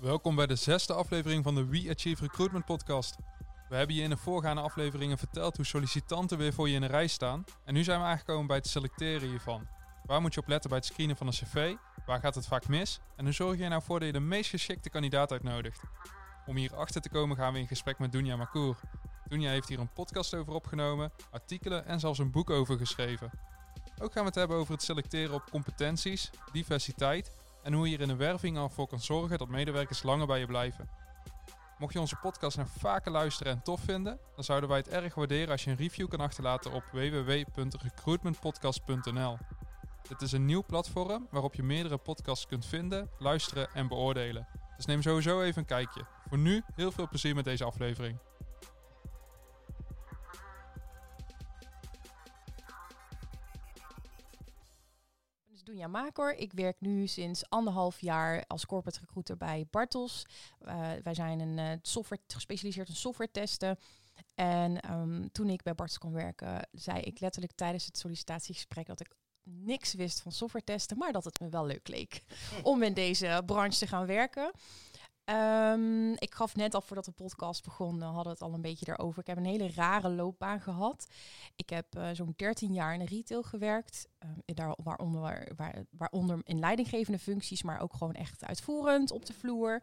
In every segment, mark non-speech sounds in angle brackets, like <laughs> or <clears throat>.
Welkom bij de zesde aflevering van de We Achieve Recruitment podcast. We hebben je in de voorgaande afleveringen verteld hoe sollicitanten weer voor je in de rij staan. En nu zijn we aangekomen bij het selecteren hiervan. Waar moet je op letten bij het screenen van een cv? Waar gaat het vaak mis? En hoe zorg je er nou voor dat je de meest geschikte kandidaat uitnodigt? Om hier achter te komen gaan we in gesprek met Dunja Makour. Dunja heeft hier een podcast over opgenomen, artikelen en zelfs een boek over geschreven. Ook gaan we het hebben over het selecteren op competenties, diversiteit en hoe je er in de werving al voor kan zorgen dat medewerkers langer bij je blijven. Mocht je onze podcast nou vaker luisteren en tof vinden, dan zouden wij het erg waarderen als je een review kan achterlaten op www.recruitmentpodcast.nl. Dit is een nieuw platform waarop je meerdere podcasts kunt vinden, luisteren en beoordelen. Dus neem sowieso even een kijkje. Voor nu heel veel plezier met deze aflevering. Ik werk nu sinds anderhalf jaar als corporate recruiter bij Bartels. Uh, wij zijn een uh, software gespecialiseerd in software testen. En um, toen ik bij Bartels kon werken, zei ik letterlijk tijdens het sollicitatiegesprek dat ik niks wist van software testen, maar dat het me wel leuk leek <laughs> om in deze branche te gaan werken. Um, ik gaf net al voordat de podcast begon, hadden we het al een beetje erover. Ik heb een hele rare loopbaan gehad. Ik heb uh, zo'n 13 jaar in retail gewerkt. Uh, daar, waaronder, waar, waaronder in leidinggevende functies, maar ook gewoon echt uitvoerend op de vloer.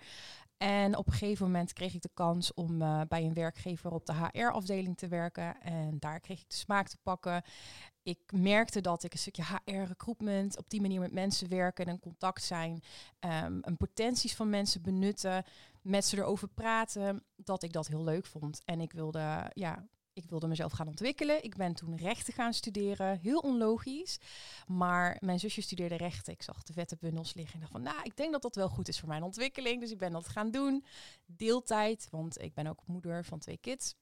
En op een gegeven moment kreeg ik de kans om uh, bij een werkgever op de HR-afdeling te werken. En daar kreeg ik de smaak te pakken. Ik merkte dat ik een stukje HR-recruitment, op die manier met mensen werken en in contact zijn, um, een potenties van mensen benutten, met ze erover praten, dat ik dat heel leuk vond. En ik wilde, ja, ik wilde mezelf gaan ontwikkelen. Ik ben toen rechten gaan studeren. Heel onlogisch. Maar mijn zusje studeerde rechten. Ik zag de vette bundels liggen. En dacht van, nou, ik denk dat dat wel goed is voor mijn ontwikkeling. Dus ik ben dat gaan doen. Deeltijd, want ik ben ook moeder van twee kids.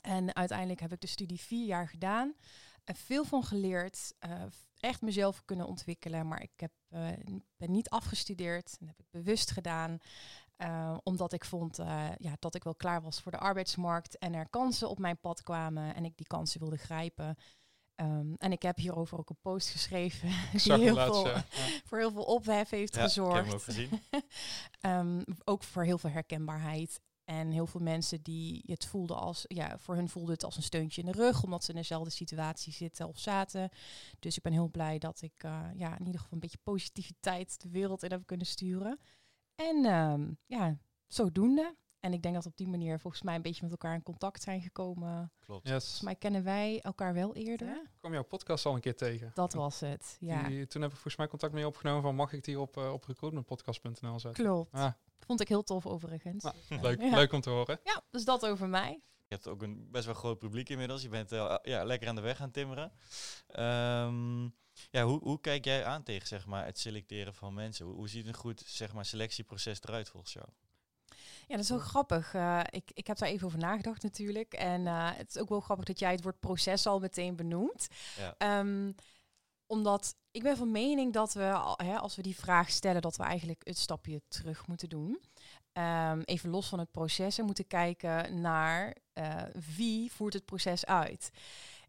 En uiteindelijk heb ik de studie vier jaar gedaan. Er veel van geleerd. Uh, echt mezelf kunnen ontwikkelen. Maar ik heb, uh, ben niet afgestudeerd. Dat heb ik bewust gedaan. Uh, omdat ik vond uh, ja, dat ik wel klaar was voor de arbeidsmarkt en er kansen op mijn pad kwamen en ik die kansen wilde grijpen. Um, en ik heb hierover ook een post geschreven <laughs> die heel veel, ja. <laughs> voor heel veel ophef heeft ja, gezorgd. Ik heb hem ook gezien. um, <laughs> ook voor heel veel herkenbaarheid. En heel veel mensen die het voelden als, ja, voor hun voelde het als een steuntje in de rug, omdat ze in dezelfde situatie zitten of zaten. Dus ik ben heel blij dat ik uh, ja, in ieder geval een beetje positiviteit de wereld in heb kunnen sturen. En um, ja, zodoende. En ik denk dat op die manier volgens mij een beetje met elkaar in contact zijn gekomen. Klopt. Yes. Volgens mij kennen wij elkaar wel eerder. Ja, ik kwam jouw podcast al een keer tegen. Dat was het, ja. Die, toen heb ik volgens mij contact met je opgenomen van mag ik die op, uh, op recruitmentpodcast.nl zetten. Klopt. Ah. Vond ik heel tof overigens. Nou, leuk, ja. leuk om te horen. Ja, dus dat over mij. Je hebt ook een best wel groot publiek inmiddels. Je bent uh, ja, lekker aan de weg aan timmeren. Um, ja, hoe, hoe kijk jij aan tegen zeg maar, het selecteren van mensen? Hoe, hoe ziet een goed zeg maar, selectieproces eruit volgens jou? Ja, dat is wel grappig. Uh, ik, ik heb daar even over nagedacht natuurlijk. En uh, het is ook wel grappig dat jij het woord proces al meteen benoemt. Ja. Um, omdat ik ben van mening dat we, hè, als we die vraag stellen, dat we eigenlijk het stapje terug moeten doen. Um, even los van het proces en moeten kijken naar uh, wie voert het proces uit.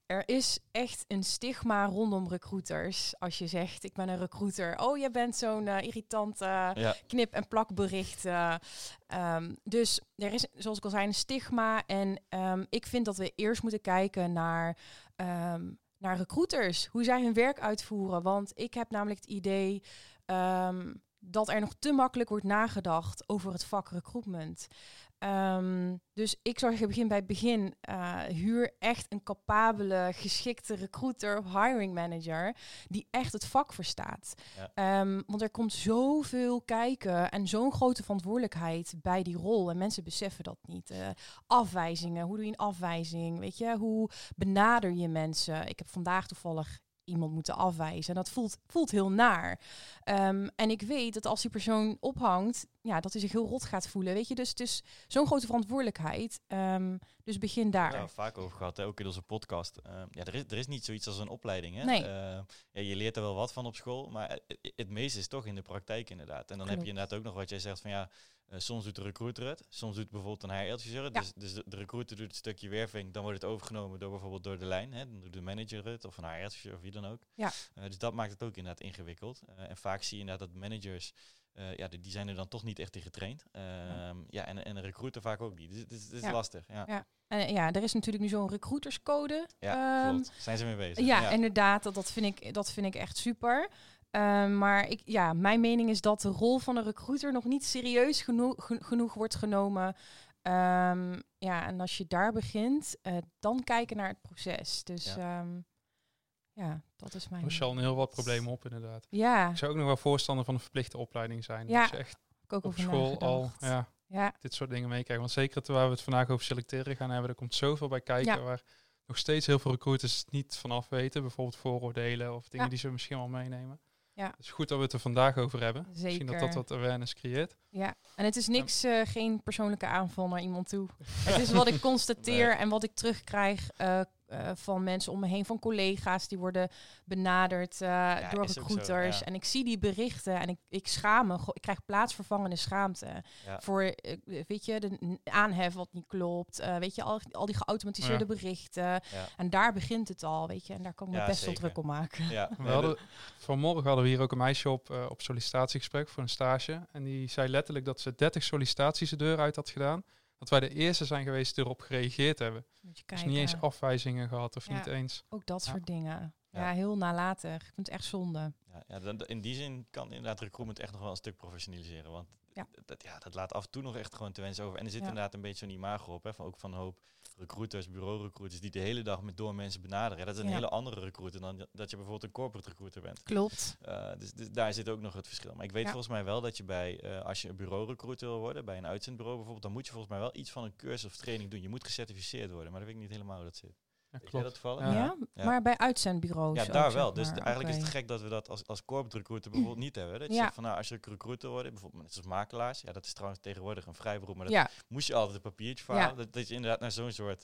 Er is echt een stigma rondom recruiters. Als je zegt, ik ben een recruiter. Oh, je bent zo'n uh, irritante ja. knip- en plakbericht. Uh, um, dus er is, zoals ik al zei, een stigma. En um, ik vind dat we eerst moeten kijken naar, um, naar recruiters. Hoe zij hun werk uitvoeren. Want ik heb namelijk het idee dat er nog te makkelijk wordt nagedacht over het vak recruitment. Um, dus ik zou zeggen, begin bij het begin. Uh, huur echt een capabele, geschikte recruiter of hiring manager die echt het vak verstaat. Ja. Um, want er komt zoveel kijken en zo'n grote verantwoordelijkheid bij die rol. En mensen beseffen dat niet. Uh, afwijzingen, hoe doe je een afwijzing? Weet je, hoe benader je mensen? Ik heb vandaag toevallig iemand moeten afwijzen. En dat voelt, voelt heel naar. Um, en ik weet dat als die persoon ophangt, ja, dat hij zich heel rot gaat voelen. Weet je, dus het is zo'n grote verantwoordelijkheid. Um, dus begin daar. Ja, vaak over gehad, hè? ook in onze podcast. Uh, ja, er is, er is niet zoiets als een opleiding. Hè? Nee. Uh, ja, je leert er wel wat van op school, maar het, het meeste is toch in de praktijk inderdaad. En dan Klopt. heb je inderdaad ook nog wat jij zegt van ja, Eh, soms doet de recruiter het, soms doet bijvoorbeeld een HR-adviseur het. Ja. Dus, dus de, de recruiter doet het stukje werving, dan wordt het overgenomen door bijvoorbeeld door de lijn. Hè. Dan doet de manager het, of een HR-adviseur, of wie dan ook. Ja. Eh, dus dat maakt het ook inderdaad ingewikkeld. Eh, en vaak zie je inderdaad dat managers, ja, die, die zijn er dan toch niet echt in getraind. Ehm, ja. en, en een recruiter vaak ook niet. Dus het is, Ja. lastig. Ja, Ja. En ja, er is natuurlijk nu zo'n recruiterscode. ja Ehm. Zijn ze mee bezig? Ja, inderdaad, dat, dat, vind ik, dat vind ik echt super. Ehm, maar ik, ja, mijn mening is dat de rol van een recruiter nog niet serieus geno- ge- genoeg wordt genomen. Ehm, ja, en als je daar begint, eh, dan kijken naar het proces. Dus Ja. ja, ja dat is mijn... Er een heel wat problemen op, inderdaad. Ja, Ik zou ook nog wel voorstander van een verplichte opleiding zijn. Ja, je echt ook op school al ja, Ja, dit soort dingen meekrijgen. Want zeker terwijl we het vandaag over selecteren gaan hebben, er komt zoveel bij kijken Ja. waar nog steeds heel veel recruiters het niet vanaf weten. Bijvoorbeeld vooroordelen of dingen Ja. die ze misschien wel meenemen. Ja. Het is goed dat we het er vandaag over hebben. Misschien dat dat Zeker. wat awareness creëert. ja, en het is niks, eh, geen persoonlijke aanval naar iemand toe. <laughs> het is wat ik constateer Nee. en wat ik terugkrijg eh, eh, van mensen om me heen, van collega's die worden benaderd eh, door zo, recruiters. ja. En ik zie die berichten en ik, ik schaam me. Ik krijg plaatsvervangende schaamte Ja. voor, eh, weet je, de aanhef wat niet klopt. eh, weet je, al, al die geautomatiseerde Ja. berichten. Ja. En daar begint het al, weet je. En daar kan ik me best wel druk om maken. Ja, We hadden, vanmorgen hadden we hier ook een meisje op, op sollicitatiegesprek voor een stage. En die zei letterlijk dat ze 30 sollicitaties de deur uit had gedaan. Dat wij de eerste zijn geweest die erop gereageerd hebben. Dus niet eens afwijzingen gehad of Ja. niet eens. Ook dat Ja. soort dingen. Ja. Ja. heel nalatig. Ik vind het echt zonde. Ja, ja dan, in die zin kan inderdaad recruitment echt nog wel een stuk professionaliseren. Want Ja. Dat, ja, dat laat af en toe nog echt gewoon te wensen over. En er zit Ja. inderdaad een beetje zo'n imago op. Hè, van ook van een hoop recruiters, bureau-recruiters... die de hele dag met door mensen benaderen. Dat is een Ja. hele andere recruiter dan dat je bijvoorbeeld een corporate recruiter bent. Klopt. Uh, dus, dus daar zit ook nog het verschil. Maar ik weet Ja. volgens mij wel dat je bij, uh, als je een bureau-recruiter wil worden, bij een uitzendbureau bijvoorbeeld, dan moet je volgens mij wel iets van een cursus of training doen. Je moet gecertificeerd worden, maar dat weet ik niet helemaal hoe dat zit. Ja, klopt. dat toevallig? Ja. Ja, Ja. maar bij uitzendbureaus. Ja, daar wel. Dus maar. eigenlijk is het gek dat we dat als, als corporate recruiter bijvoorbeeld niet hebben. Dat je Ja. zegt van nou, als je recruiter wordt, bijvoorbeeld net zoals makelaars, ja, dat is trouwens tegenwoordig een vrij beroep, maar dat Ja, moest je altijd een papiertje Ja. verhalen. Dat, dat je inderdaad naar zo'n soort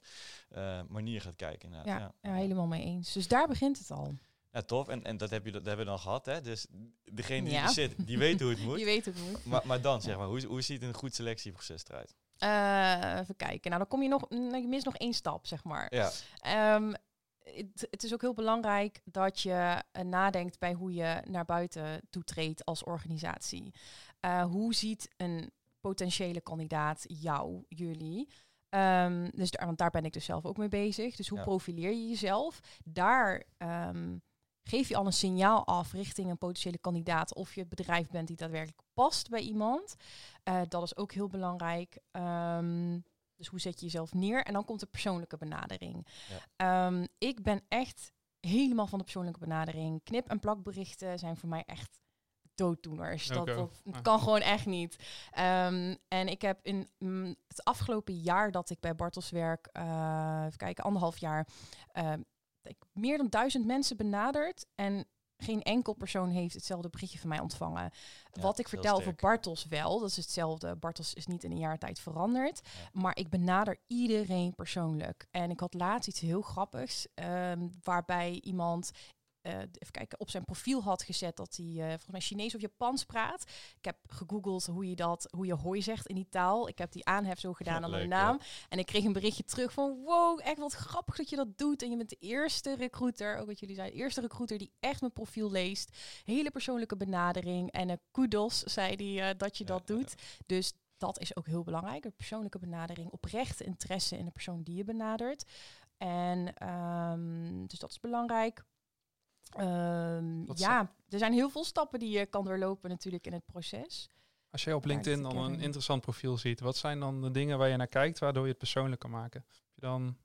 eh, manier gaat kijken. Inderdaad. ja, Ja. ja, helemaal mee eens. Dus daar begint het al. Ja, tof. En, en dat, heb je, dat hebben we dan gehad. Hè? Dus degene die Ja. er zit, die weet hoe het <laughs> moet. Je weet het niet. Maar, maar dan, zeg maar, hoe, hoe ziet een goed selectieproces eruit? Eh, even kijken. Nou, dan kom je nog, mm, je mist nog één stap, zeg maar. Ja, Ehm, het, het is ook heel belangrijk dat je eh, nadenkt bij hoe je naar buiten toetreedt als organisatie. Eh, hoe ziet een potentiële kandidaat jou, jullie? Ehm, dus daar, want daar ben ik dus zelf ook mee bezig. Dus hoe Ja. profileer je jezelf? Daar ehm, geef je al een signaal af richting een potentiële kandidaat of je het bedrijf bent die daadwerkelijk past bij iemand. Eh, dat is ook heel belangrijk. Ehm, dus hoe zet je jezelf neer? En dan komt de persoonlijke benadering. Ehm, ik ben echt helemaal van de persoonlijke benadering. Knip- en plakberichten zijn voor mij echt dooddoeners. Dat, Ah. kan gewoon echt niet. Ehm, en ik heb in mm, het afgelopen jaar dat ik bij Bartels werk, eh, even kijken, anderhalf jaar, ehm, ik meer dan duizend mensen benaderd. En geen enkel persoon heeft hetzelfde berichtje van mij ontvangen. Ja, Wat ik vertel over. Bartels wel, dat is hetzelfde. Bartels is niet in een jaar tijd veranderd. Ja. Maar ik benader iedereen persoonlijk. En ik had laatst iets heel grappigs, ehm, waarbij iemand eh, even kijken, op zijn profiel had gezet dat hij eh, volgens mij Chinees of Japans praat. Ik heb gegoogeld hoe je dat, hoe je hoi zegt in die taal. Ik heb die aanhef zo gedaan aan mijn ja. naam. En ik kreeg een berichtje terug van wow, echt wat grappig dat je dat doet. En je bent de eerste recruiter, ook wat jullie zeiden, de eerste recruiter die echt mijn profiel leest. Hele persoonlijke benadering. En een kudos, zei eh, dat je Ja, dat doet. Dus dat is ook heel belangrijk. De persoonlijke benadering, oprechte interesse in de persoon die je benadert. En ehm, dus dat is belangrijk. Ehm, ja, er zijn heel veel stappen die je kan doorlopen natuurlijk in het proces. Als jij op Daar LinkedIn dan een interessant profiel ziet, wat zijn dan de dingen waar je naar kijkt waardoor je het persoonlijk kan maken? Heb je dan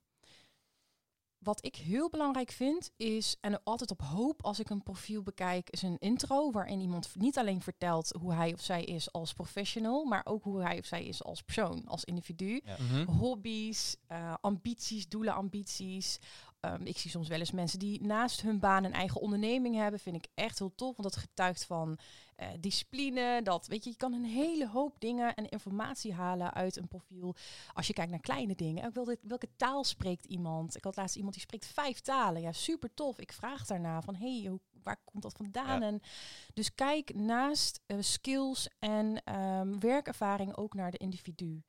Wat ik heel belangrijk vind is, en altijd op hoop als ik een profiel bekijk, is een intro waarin iemand niet alleen vertelt hoe hij of zij is als professional, maar ook hoe hij of zij is als persoon, als individu. Ja. Mhm. hobby's, eh, ambities, doelen, ambities. Ehm, ik zie soms wel eens mensen die naast hun baan een eigen onderneming hebben. Vind ik echt heel tof, want dat getuigt van eh, discipline. Dat, weet je, je kan een hele hoop dingen en informatie halen uit een profiel. Als je kijkt naar kleine dingen. Ook welke, welke taal spreekt iemand? Ik had laatst iemand die spreekt vijf talen. Ja, super tof. Ik vraag daarna van, hey, hoe, waar komt dat vandaan? Ja. En dus kijk naast eh, skills en ehm, werkervaring ook naar de individu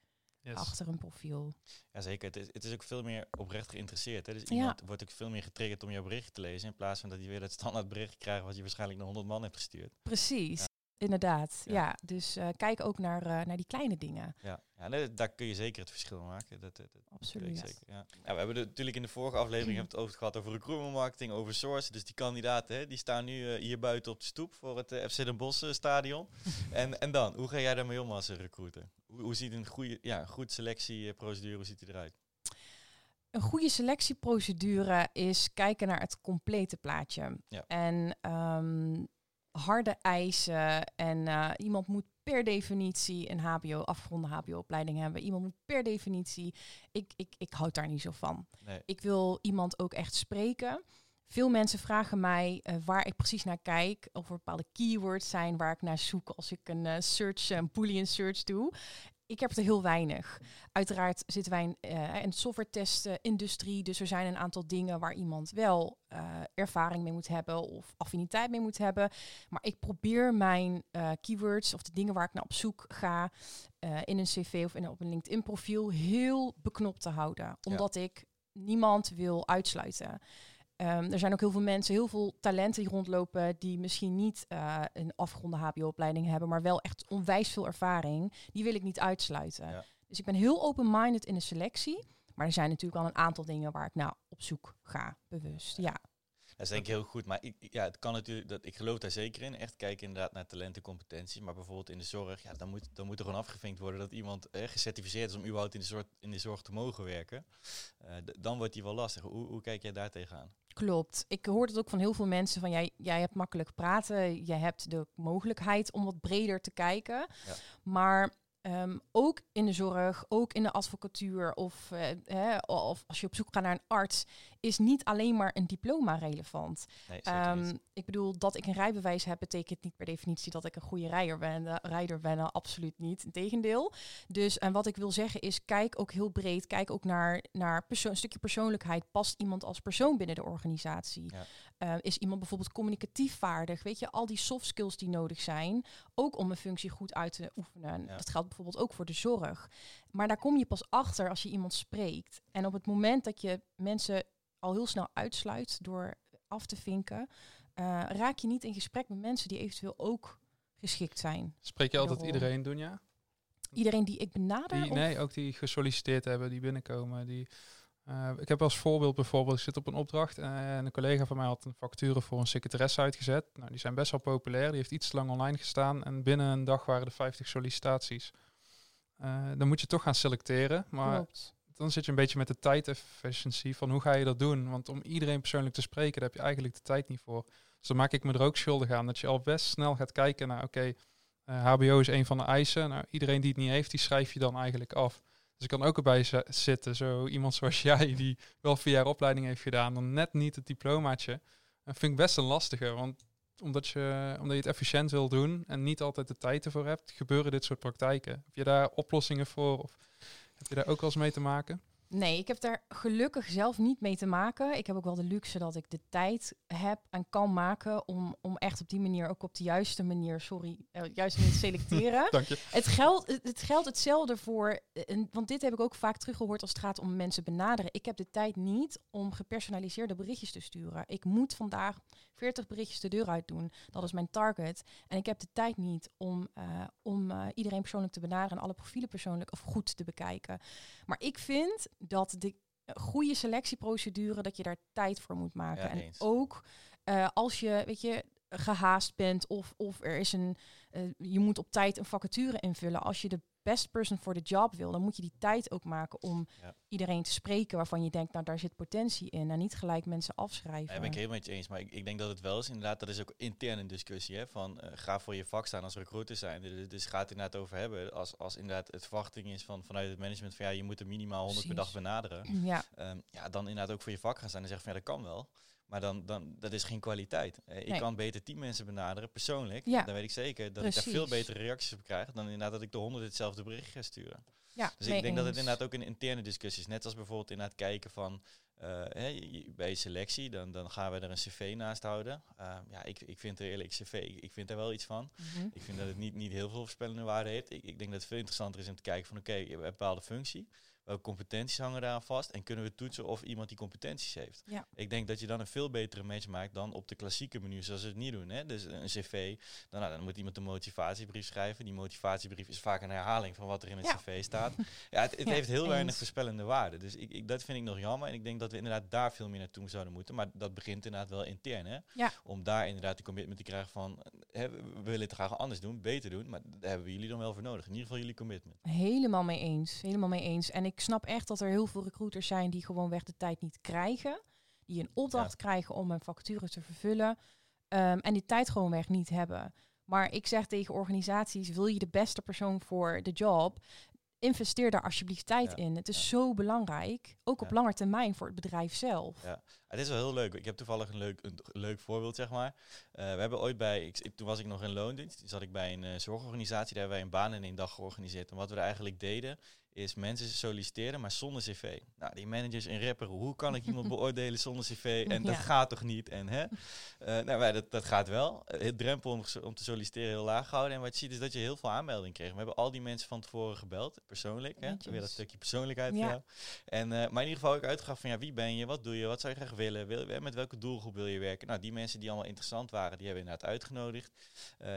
Yes. achter een profiel. Ja, zeker. Het is, het is ook veel meer oprecht geïnteresseerd. Hè? Dus Ja. iemand wordt ook veel meer getriggerd om jouw bericht te lezen. In plaats van dat je weer het standaard bericht krijgt wat je waarschijnlijk naar 100 man hebt gestuurd. Precies. Inderdaad. Ja. Ja. dus eh, kijk ook naar, eh, naar die kleine dingen. Ja, ja nee, daar kun je zeker het verschil maken. Dat, dat, Absoluut. zeker. Ja. Ja, we hebben het natuurlijk in de vorige aflevering hebben het over gehad over recruitment marketing, over source. Dus die kandidaten hè, die staan nu eh, hier buiten op de stoep voor het FC Den Bosch stadion. <laughs> en, en dan, hoe ga jij daarmee om als recruiter? Hoe, hoe ziet een goede, ja, goed selectieprocedure, hoe ziet die eruit? Een goede selectieprocedure is kijken naar het complete plaatje. Ja. En ehm, harde eisen. En eh, iemand moet per definitie een HBO, afgeronde HBO-opleiding hebben. Iemand moet per definitie. Ik, ik, ik houd daar niet zo van. Nee. Ik wil iemand ook echt spreken. Veel mensen vragen mij eh, waar ik precies naar kijk. Of er bepaalde keywords zijn waar ik naar zoek als ik een eh, search, een boolean search doe. Ik heb er heel weinig. Uiteraard zitten wij in, eh in de software-test-industrie. Dus er zijn een aantal dingen waar iemand wel eh, ervaring mee moet hebben of affiniteit mee moet hebben. Maar ik probeer mijn eh, keywords of de dingen waar ik naar op zoek ga in een cv of in, op een LinkedIn-profiel heel beknopt te houden. Omdat ik niemand wil uitsluiten. Ehm, er zijn ook heel veel mensen, heel veel talenten die rondlopen die misschien niet eh, een afgeronde HBO-opleiding hebben, maar wel echt onwijs veel ervaring. Die wil ik niet uitsluiten. Ja. Dus ik ben heel open-minded in de selectie. Maar er zijn natuurlijk wel een aantal dingen waar ik nou op zoek ga, bewust. Ja, Dat is denk ik heel goed. Maar ik, ja, het kan natuurlijk, dat, ik geloof daar zeker in. Echt kijken inderdaad naar talent en competenties. Maar bijvoorbeeld in de zorg, ja, dan, moet, dan moet er gewoon afgevinkt worden dat iemand eh, gecertificeerd is om überhaupt in de, zorg, in de zorg te mogen werken. Eh, dan wordt die wel lastig. Hoe, hoe kijk jij daar tegenaan? klopt. Ik hoor het ook van heel veel mensen van jij, jij hebt makkelijk praten, jij hebt de mogelijkheid om wat breder te kijken. Ja. Maar ehm, ook in de zorg, ook in de advocatuur of, eh, hè, of als je op zoek gaat naar een arts, is niet alleen maar een diploma relevant. Nee, Ehm, ik bedoel, dat ik een rijbewijs heb, betekent niet per definitie dat ik een goede rijder ben. eh, rijder ben, eh, absoluut niet. Integendeel. Dus en wat ik wil zeggen is, kijk ook heel breed. Kijk ook naar, naar perso- een stukje persoonlijkheid. Past iemand als persoon binnen de organisatie? Eh, is iemand bijvoorbeeld communicatief vaardig? Weet je, al die soft skills die nodig zijn, ook om een functie goed uit te oefenen. Ja. Dat geldt bijvoorbeeld ook voor de zorg. Maar daar kom je pas achter als je iemand spreekt. En op het moment dat je mensen al heel snel uitsluit door af te vinken, eh, raak je niet in gesprek met mensen die eventueel ook geschikt zijn. Spreek je altijd iedereen doen, ja? Iedereen die ik benader? Die, of- nee, ook die gesolliciteerd hebben, die binnenkomen. Die, eh, ik heb als voorbeeld bijvoorbeeld, ik zit op een opdracht eh, en een collega van mij had een vacature voor een secretaresse uitgezet. Nou, die zijn best wel populair, die heeft iets lang online gestaan en binnen een dag waren er 50 sollicitaties. Eh, dan moet je toch gaan selecteren, maar Klopt. dan zit je een beetje met de tijdefficiëntie van hoe ga je dat doen? Want om iedereen persoonlijk te spreken, daar heb je eigenlijk de tijd niet voor. Dus dan maak ik me er ook schuldig aan dat je al best snel gaat kijken naar, oké, HBO is een van de eisen. Nou, iedereen die het niet heeft, die schrijf je dan eigenlijk af. Dus ik kan ook erbij zi- zitten, zo iemand zoals <laughs> jij, die wel vier jaar opleiding heeft gedaan, dan net niet het diplomaatje. Dat vind ik best een lastige, want omdat je, omdat je het efficiënt wil doen en niet altijd de tijd ervoor hebt, gebeuren dit soort praktijken. Heb je daar oplossingen voor of heb je daar ook wel eens mee te maken? Nee, ik heb daar gelukkig zelf niet mee te maken. Ik heb ook wel de luxe dat ik de tijd heb en kan maken om, om echt op die manier, ook op de juiste manier, sorry, juiste manier te <laughs> selecteren. Dank je. Het geldt, het, geldt hetzelfde voor, eh, en, want dit heb ik ook vaak teruggehoord als het gaat om mensen benaderen. Ik heb de tijd niet om gepersonaliseerde berichtjes te sturen. Ik moet vandaag 40 berichtjes de deur uit doen. Dat is mijn target. En ik heb de tijd niet om, eh, om eh, iedereen persoonlijk te benaderen en alle profielen persoonlijk of goed te bekijken. Maar ik vind dat de goede selectieprocedure, dat je daar tijd voor moet maken. Ja, en eens. ook eh, als je, weet je, gehaast bent of, of er is een, je moet op tijd een vacature invullen. Als je de best person for the job wil, dan moet je die tijd ook maken om Ja. iedereen te spreken waarvan je denkt, nou daar zit potentie in. En niet gelijk mensen afschrijven. Ja, ben ik helemaal met je eens. Maar ik, ik denk dat het wel is. Inderdaad, dat is ook intern een discussie. Hè, van eh, ga voor je vak staan als recruiter zijn. Dus, dus gaat het inderdaad over hebben. Als, als inderdaad het verwachting is van, vanuit het management van ja, je moet er minimaal 100 per dag benaderen. Ja, Ehm, ja, dan inderdaad ook voor je vak gaan staan en zeggen van ja, dat kan wel. Maar dan, dan dat is geen kwaliteit. Eh, ik kan beter tien mensen benaderen, persoonlijk. Ja. Dan weet ik zeker dat ik daar veel betere reacties op krijg dan inderdaad dat ik de honderd hetzelfde bericht ga sturen. ja Dus ik denk dat het inderdaad ook een interne discussie is. Net als bijvoorbeeld inderdaad kijken van eh, hè, je- je- bij selectie, dan, dan gaan we er een cv naast houden. Eh, ja, ik, ik vind er eerlijk cv, ik, ik vind er wel iets van. Mhm. Ik vind dat het niet, niet heel veel voorspellende waarde heeft. Ik, ik denk dat het veel interessanter is om te kijken van oké, je hebt een bepaalde functie. Welke competenties hangen daaraan vast? En kunnen we toetsen of iemand die competenties heeft? Ja. Ik denk dat je dan een veel betere match maakt dan op de klassieke menu zoals ze het niet doen. Hè? Dus een cv, dan, nou, dan moet iemand een motivatiebrief schrijven. Die motivatiebrief is vaak een herhaling van wat er in het Ja. cv staat. Ja, het, het Ja, heeft heel weinig eens. voorspellende waarde. Dus ik, ik, dat vind ik nog jammer. En ik denk dat we inderdaad daar veel meer naartoe zouden moeten. Maar dat begint inderdaad wel intern. Hè? Om daar inderdaad de commitment te krijgen van... Hè, we we willen het graag anders doen, beter doen. Maar daar hebben jullie dan wel voor nodig. In ieder geval jullie commitment. Helemaal mee eens. Helemaal mee eens. En ik snap echt dat er heel veel recruiters zijn die gewoonweg de tijd niet krijgen. Die een opdracht krijgen om een vacature te vervullen. ehm, en die tijd gewoonweg niet hebben. Maar ik zeg tegen organisaties, wil je de beste persoon voor de job? Investeer daar alsjeblieft tijd Ja, in. Het is ja. zo belangrijk. Ook op lange termijn voor het bedrijf zelf. Ja. Het is wel heel leuk. Ik heb toevallig een leuk, een leuk voorbeeld, zeg maar. Eh, we hebben ooit bij, ik, toen was ik nog in loondienst, toen zat ik bij een eh, zorgorganisatie, daar hebben wij een baan in één dag georganiseerd. En wat we er eigenlijk deden, is mensen solliciteren, maar zonder cv. Nou, die managers in rapper, hoe kan ik iemand <laughs> beoordelen zonder cv? En dat Ja. gaat toch niet? En hè? Eh, nou, wij, dat, dat gaat wel. Eh, Het drempel om, om te solliciteren heel laag gehouden. En wat je ziet is dat je heel veel aanmeldingen kreeg. We hebben al die mensen van tevoren gebeld, persoonlijk. Hè? Weer dat stukje persoonlijkheid Ja. jou. En, eh, maar in ieder geval ook uitgaf van ja, wie ben je, wat doe je, wat zou je graag willen, wil, met welke doelgroep wil je werken. Nou, die mensen die allemaal interessant waren, die hebben we inderdaad uitgenodigd.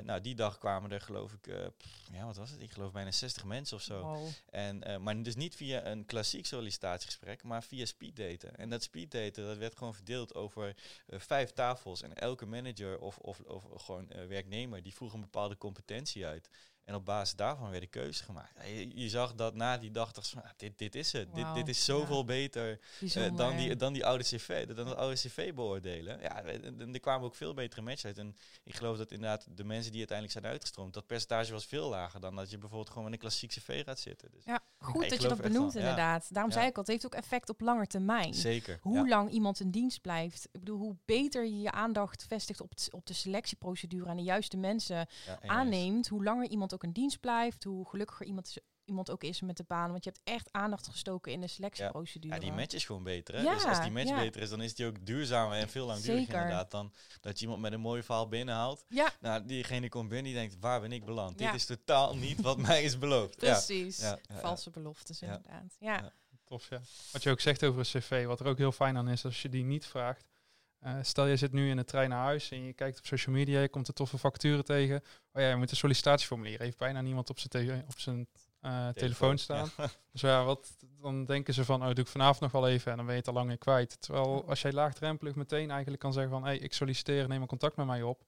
Nou, die dag kwamen er geloof ik, pff, ja wat was het, ik geloof bijna 60 mensen of zo. Wow. En, eh, maar dus niet via een klassiek sollicitatiegesprek, maar via speeddaten. En dat speeddaten, dat werd gewoon verdeeld over eh, vijf tafels. En elke manager of, of, of gewoon eh, werknemer, die vroeg een bepaalde competentie uit. En op basis daarvan werden keuzes gemaakt. Ja, je, je zag dat na die dag, dacht van, ah, dit, dit is het. Dit, dit is zoveel ja. beter eh, dan, die, dan die oude cv, dan het oude cv beoordelen. Ja, en- er kwamen ook veel betere matches uit. En ik geloof dat inderdaad de mensen die uiteindelijk zijn uitgestroomd, dat percentage was veel lager dan dat je bijvoorbeeld gewoon met een klassiek cv gaat zitten. Dus Ja, goed dat je dat benoemt inderdaad. Daarom zei ik al, het heeft ook effect op lange termijn. zeker. Hoe lang iemand in dienst blijft. Ik bedoel, hoe beter je je aandacht vestigt op, op de selectieprocedure en de juiste mensen aanneemt, hoe langer iemand ook in dienst blijft, hoe gelukkiger iemand, is- iemand ook is met de baan. Want je hebt echt aandacht gestoken in de selectieprocedure. Ja, die match is gewoon beter. Hè? Ja, dus als die match ja. beter is, dan is die ook duurzamer en veel langduriger Zeker. inderdaad. Dan dat je iemand met een mooi verhaal binnenhaalt. Ja, Nou, diegene komt binnen die denkt, waar ben ik beland? Ja. Dit is totaal niet wat <laughs> mij is beloofd. Ja. precies. Ja, ja, ja. Valse beloftes Ja. inderdaad. Ja. Ja. Tof, ja. Wat je ook zegt over een cv, wat er ook heel fijn aan is, als je die niet vraagt. Eh, stel je zit nu in de trein naar huis en je kijkt op social media, je komt een toffe vacature tegen. Oh ja, je moet een sollicitatieformulier. Heeft bijna niemand op zijn, op zijn eh, telefoon staan. Ja. <laughs> Dus ja, wat, dan denken ze van, oh, doe ik vanavond nog wel even en dan ben je het al lang weer kwijt. Terwijl als jij laagdrempelig meteen eigenlijk kan zeggen van, hey, ik solliciteer, neem een contact met mij op.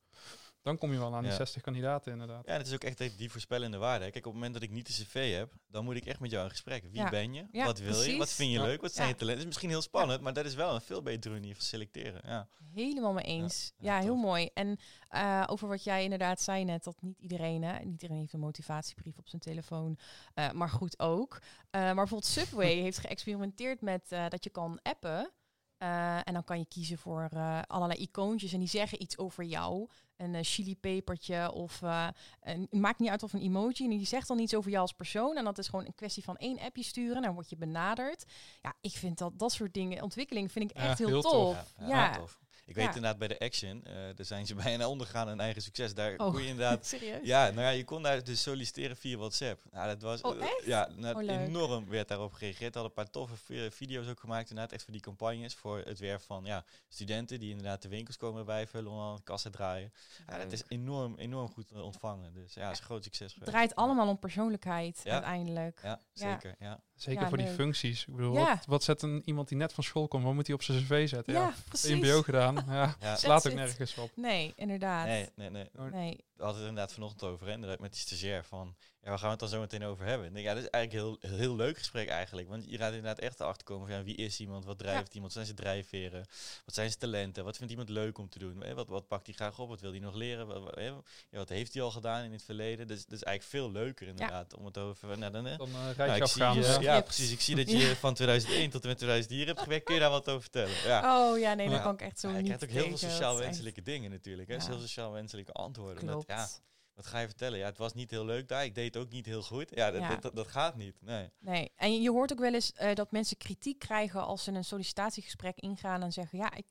Dan kom je wel aan die Ja. 60 kandidaten inderdaad. Ja, en het is ook echt die voorspellende waarde. Kijk, op het moment dat ik niet de cv heb, dan moet ik echt met jou in gesprek. Wie Ja. ben je? Ja, wat wil je? Wat vind je Ja. leuk? Wat zijn Ja. je talenten? Het is misschien heel spannend, maar dat is wel een veel betere manier van selecteren. Ja. Helemaal mee eens. ja, Ja, heel mooi. En eh, over wat jij inderdaad zei net, dat niet iedereen, hè, niet iedereen heeft een motivatiebrief op zijn telefoon, eh, maar goed ook. Eh, maar bijvoorbeeld Subway <laughs> heeft geëxperimenteerd met eh, dat je kan appen. eh, en dan kan je kiezen voor eh, allerlei icoontjes en die zeggen iets over jou. Een eh, chilipepertje of eh, een, maakt niet uit of een emoji. En die zegt dan iets over jou als persoon. En dat is gewoon een kwestie van één appje sturen. Dan word je benaderd. Ja, ik vind dat dat soort dingen, ontwikkeling vind ik Ja, echt heel, heel tof. tof. Ja, Ja, ja, tof. Ik weet inderdaad bij de Action, eh daar zijn ze <laughs> bijna ondergegaan in eigen succes. Daar Oh. kon je inderdaad <laughs> serieus? Ja, nou ja, je kon daar dus solliciteren via WhatsApp. Nou, dat was Oh, eh, echt? ja, nou, Oh, enorm werd daarop gereageerd. Hadden een paar toffe vi- video's ook gemaakt, inderdaad, echt voor die campagnes voor het werk van ja, studenten die inderdaad de winkels komen bijvullen om aan kassa draaien. Ja, dat is enorm, enorm goed eh, ontvangen. Dus ja, het is een groot succes Het draait allemaal om persoonlijkheid uiteindelijk. Ja, Ja. zeker. Ja. Zeker Ja, voor die functies. Ik bedoel, Ja. wat, wat zet een, iemand die net van school komt, wat moet hij op zijn cv zetten? Ja, Ja, precies. EMBO gedaan. Ja, Ja. slaat ook nergens op. Nee, inderdaad. Nee, nee, nee. Nee. We hadden het inderdaad vanochtend over, hè, inderdaad, met die stagiair van, ja, waar gaan we het dan zo meteen over hebben? Ik denk, ja, dat is eigenlijk een heel, heel leuk gesprek eigenlijk, want je gaat inderdaad echt erachter komen van, ja, wie is iemand, wat drijft iemand, wat zijn zijn drijfveren, wat zijn zijn talenten, wat vindt iemand leuk om te doen, hè, wat, wat pakt hij graag op, wat wil hij nog leren, wat, wat, hè, ja, wat heeft hij al gedaan in het verleden, dus dat is eigenlijk veel leuker inderdaad, om het over, nou, dan, hè, Dan uh, nou, ik zie, eh, ja. precies. Ik zie dat je van 2001 tot en met 2004 hebt gewerkt. Kun je daar wat over vertellen? Ja. Oh ja, nee, Ja. kan ik echt zo Ja, je niet krijgt ook heel veel sociaal Dat echt- wenselijke dingen natuurlijk. Hè? Ja. Heel sociaal wenselijke antwoorden. Klopt. ja, Wat ga je vertellen? Ja, het was niet heel leuk daar. Ik deed het ook niet heel goed. Ja, dat, Ja. Dat, dat gaat niet. Nee. Nee, en je hoort ook wel eens eh, dat mensen kritiek krijgen als ze een sollicitatiegesprek ingaan en zeggen, ja, ik,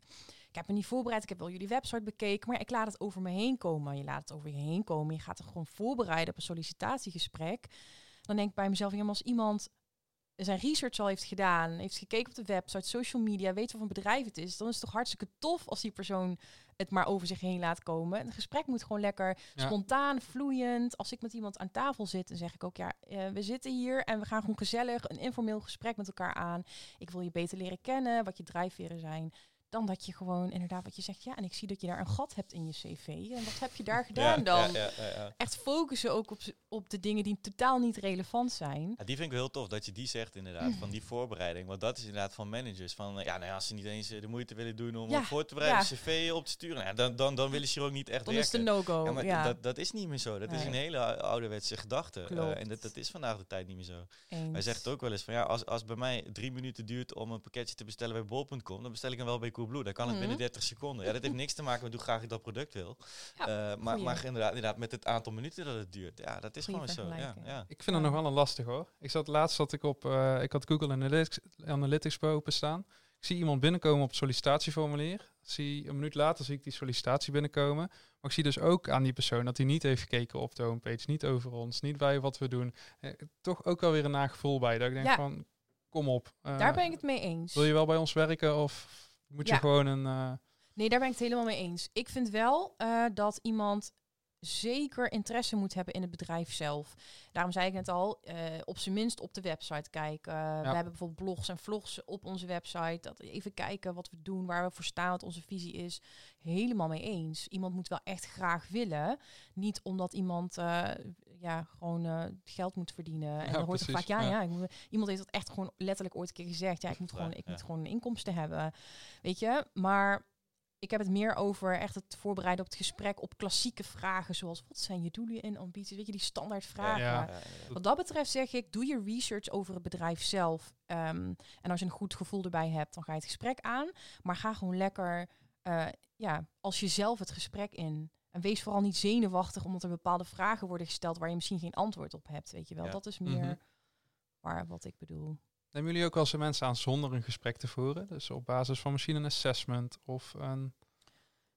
ik heb me niet voorbereid, ik heb wel jullie website bekeken, maar ik laat het over me heen komen. Je laat het over je heen komen, je gaat er gewoon voorbereiden op een sollicitatiegesprek. Dan denk ik bij mezelf, ja, maar als iemand zijn research al heeft gedaan, heeft gekeken op de website, social media, weet wat voor een bedrijf het is, dan is het toch hartstikke tof als die persoon het maar over zich heen laat komen. En het gesprek moet gewoon lekker Ja. spontaan, vloeiend. Als ik met iemand aan tafel zit, dan zeg ik ook, ja, eh, we zitten hier en we gaan gewoon gezellig een informeel gesprek met elkaar aan. Ik wil je beter leren kennen, wat je drijfveren zijn. Dan dat je gewoon inderdaad wat je zegt, ja, en ik zie dat je daar een gat hebt in je cv. En wat heb je daar gedaan ja, dan? Ja, ja. Echt focussen ook op, op de dingen die totaal niet relevant zijn. Ja, die vind ik wel heel tof dat je die zegt inderdaad, van die voorbereiding. Want dat is inderdaad van managers. Van, eh, ja, nou als ze niet eens eh, de moeite willen doen om voor te bereiden, cv op te sturen, nou dan, dan, dan willen ze hier ook niet echt Dan is het een no-go. ja, maar Dat, dat is niet meer zo. Dat is een hele ou- ouderwetse gedachte. Eh, en dat, dat is vandaag de tijd niet meer zo. eens. Hij zegt ook wel eens van ja, als, als bij mij drie minuten duurt om een pakketje te bestellen bij bol.com, dan bestel ik hem wel bij Coolblue. Dan kan het Mhm. binnen 30 seconden. Ja, dat heeft niks te maken met hoe graag ik dat product wil. Ja, Eh, maar, maar inderdaad, inderdaad, met het aantal minuten dat het duurt. Ja, dat is Goeie gewoon zo. Ja, ja. Ik vind het nog wel een lastig hoor. Ik zat laatst zat ik op, eh, ik had Google Analytics, Analytics open staan. Ik zie iemand binnenkomen op het sollicitatieformulier. Zie, een minuut later zie ik die sollicitatie binnenkomen. Maar ik zie dus ook aan die persoon dat hij niet heeft gekeken op de homepage, niet over ons, niet bij wat we doen. Eh, toch ook wel weer een nagevoel bij. Dat ik denk Ja. van, kom op. eh, Daar ben ik het mee eens. Wil je wel bij ons werken of moet je Ja. gewoon een... eh, Nee, daar ben ik het helemaal mee eens. Ik vind wel eh, dat iemand zeker interesse moet hebben in het bedrijf zelf. Daarom zei ik net al, eh, op zijn minst op de website kijken. We hebben bijvoorbeeld blogs en vlogs op onze website. Dat even kijken wat we doen, waar we voor staan, wat onze visie is. Helemaal mee eens. Iemand moet wel echt graag willen. Niet omdat iemand eh, ja, gewoon eh, geld moet verdienen. En Ja, dan hoort precies, vaak, ja, ja. ja. ik moet, iemand heeft dat echt gewoon letterlijk ooit een keer gezegd. Ja, ik moet gewoon, ik moet gewoon inkomsten hebben. Weet je, maar ik heb het meer over echt het voorbereiden op het gesprek op klassieke vragen, zoals wat zijn je doelen en ambities? Weet je, die standaard vragen. Ja. Ja. Wat dat betreft zeg ik, doe je research over het bedrijf zelf. Ehm, en als je een goed gevoel erbij hebt, dan ga je het gesprek aan. Maar ga gewoon lekker, eh, ja, als jezelf het gesprek in. En wees vooral niet zenuwachtig, omdat er bepaalde vragen worden gesteld waar je misschien geen antwoord op hebt. Weet je wel, Ja. dat is meer Mhm. waar wat ik bedoel. Nemen jullie ook wel eens mensen aan zonder een gesprek te voeren? Dus op basis van misschien een assessment of een...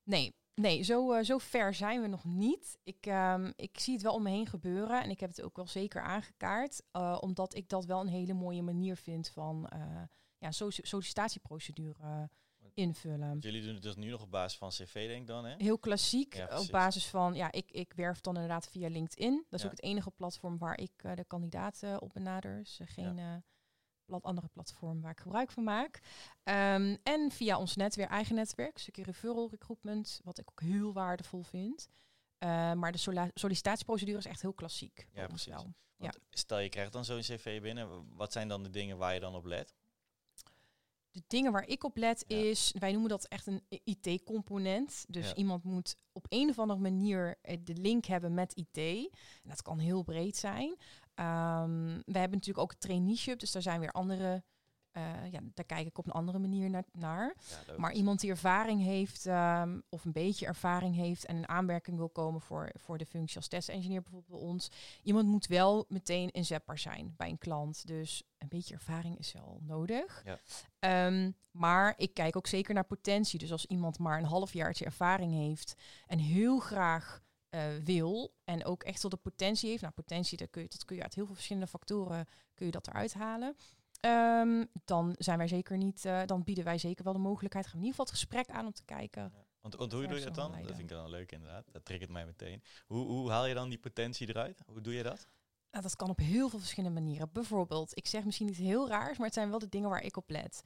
Nee, nee zo, eh, zo ver zijn we nog niet. Ik, ehm, ik zie het wel om me heen gebeuren en ik heb het ook wel zeker aangekaart. eh, omdat ik dat wel een hele mooie manier vind van eh, ja, soci- sollicitatieprocedure invullen. Want jullie doen het dus nu nog op basis van cv, denk ik dan, hè? Heel klassiek, Ja, op basis van, ja, ik, ik werf dan inderdaad via LinkedIn. Dat is Ja. ook het enige platform waar ik eh, de kandidaten op benader. Dus geen eh, andere platform waar ik gebruik van maak. Ehm, en via ons netwerk, eigen netwerk, een stukje referral recruitment, wat ik ook heel waardevol vind. Eh, maar de sollicitatieprocedure is echt heel klassiek. Ja, precies. wel. Want Stel, je krijgt dan zo'n cv binnen. Wat zijn dan de dingen waar je dan op let? De dingen waar ik op let Ja. is, wij noemen dat echt een IT-component. Dus Ja. iemand moet op een of andere manier eh, de link hebben met IT. En dat kan heel breed zijn. Ehm, we hebben natuurlijk ook een traineeship, dus daar zijn weer andere. eh, ja, daar kijk ik op een andere manier na- naar. Ja. Maar iemand die ervaring heeft, ehm, of een beetje ervaring heeft en een aanmerking wil komen voor, voor de functie als testengineer bijvoorbeeld bij ons. Iemand moet wel meteen inzetbaar zijn bij een klant. Dus een beetje ervaring is wel nodig. Ja. Ehm, maar ik kijk ook zeker naar potentie. Dus als iemand maar een halfjaartje ervaring heeft en heel graag eh, wil en ook echt tot de potentie heeft. Nou, potentie, dat kun, je, dat kun je uit heel veel verschillende factoren kun je dat eruit halen. Ehm, dan zijn wij zeker niet, eh, dan bieden wij zeker wel de mogelijkheid. Gaan we in ieder geval het gesprek aan om te kijken. Want, want hoe doe je dat dan? Dat vind ik dan leuk inderdaad. Dat triggert mij meteen. Hoe, hoe haal je dan die potentie eruit? Hoe doe je dat? Nou, dat kan op heel veel verschillende manieren. Bijvoorbeeld, ik zeg misschien iets heel raars, maar het zijn wel de dingen waar ik op let.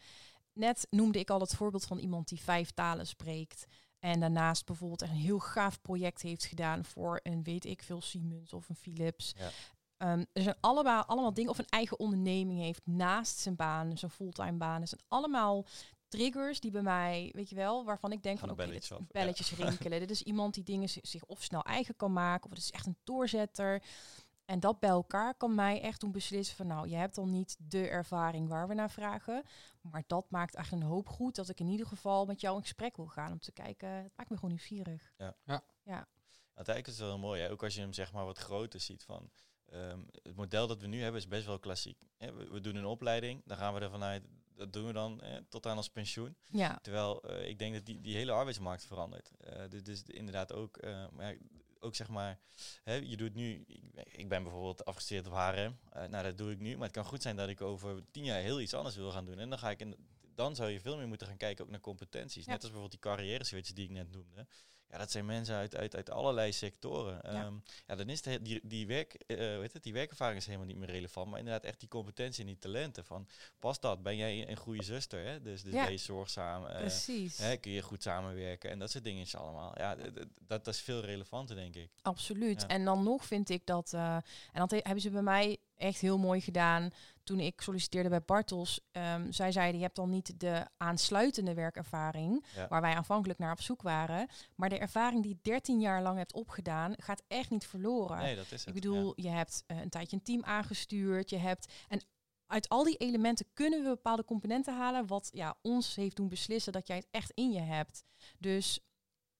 Net noemde ik al het voorbeeld van iemand die vijf talen spreekt. En daarnaast bijvoorbeeld een heel gaaf project heeft gedaan voor een weet ik veel Siemens of een Philips. Ja. Ehm, er zijn allemaal, allemaal dingen, of een eigen onderneming heeft naast zijn baan, zijn fulltime baan. Het zijn allemaal triggers die bij mij, weet je wel, waarvan ik denk van Van oké, ja. belletjes rinkelen. <laughs> dit is iemand die dingen zi- zich of snel eigen kan maken, of het is echt een doorzetter. En dat bij elkaar kan mij echt doen beslissen van nou, je hebt dan niet de ervaring waar we naar vragen. Maar dat maakt echt een hoop goed dat ik in ieder geval met jou in gesprek wil gaan om te kijken. Het maakt me gewoon nieuwsgierig. Uiteindelijk is het wel mooi, hè? ook als je hem zeg maar wat groter ziet van... ehm, het model dat we nu hebben is best wel klassiek. Hè, we, we doen een opleiding, dan gaan we ervan uit, dat doen we dan hè, tot aan ons pensioen. Ja, Terwijl eh, ik denk dat die, die hele arbeidsmarkt verandert. Eh, dus, dus inderdaad ook, eh, maar ja, ook zeg maar, hè, je doet nu, ik, ben bijvoorbeeld afgestudeerd op HRM, eh, nou dat doe ik nu, maar het kan goed zijn dat ik over tien jaar heel iets anders wil gaan doen. En dan ga ik in, dan zou je veel meer moeten gaan kijken ook naar competenties. Ja. Net als bijvoorbeeld die carrière switch die ik net noemde. Ja, dat zijn mensen uit, uit, uit allerlei sectoren. Ja. Ja, ja dan is de, die, die, werk, eh, weet het, die werkervaring is helemaal niet meer relevant. Maar inderdaad echt die competentie en die talenten. Van, past dat? Ben jij een goede zuster? Hè? Dus, dus Ja. ben je zorgzaam? eh, precies. Hè, kun je goed samenwerken en dat soort dingen is allemaal. Ja, dat, dat is veel relevanter, denk ik. Absoluut. Ja. En dan nog vind ik dat, eh, en dat he- hebben ze bij mij echt heel mooi gedaan toen ik solliciteerde bij Bartels. Ehm, zij zeiden, je hebt dan niet de aansluitende werkervaring, Ja. waar wij aanvankelijk naar op zoek waren. Maar de ervaring die je 13 jaar lang hebt opgedaan, gaat echt niet verloren. Nee, dat is het. ik bedoel, je hebt eh, een tijdje een team aangestuurd, je hebt... En uit al die elementen kunnen we bepaalde componenten halen, wat ja, ons heeft doen beslissen dat jij het echt in je hebt. Dus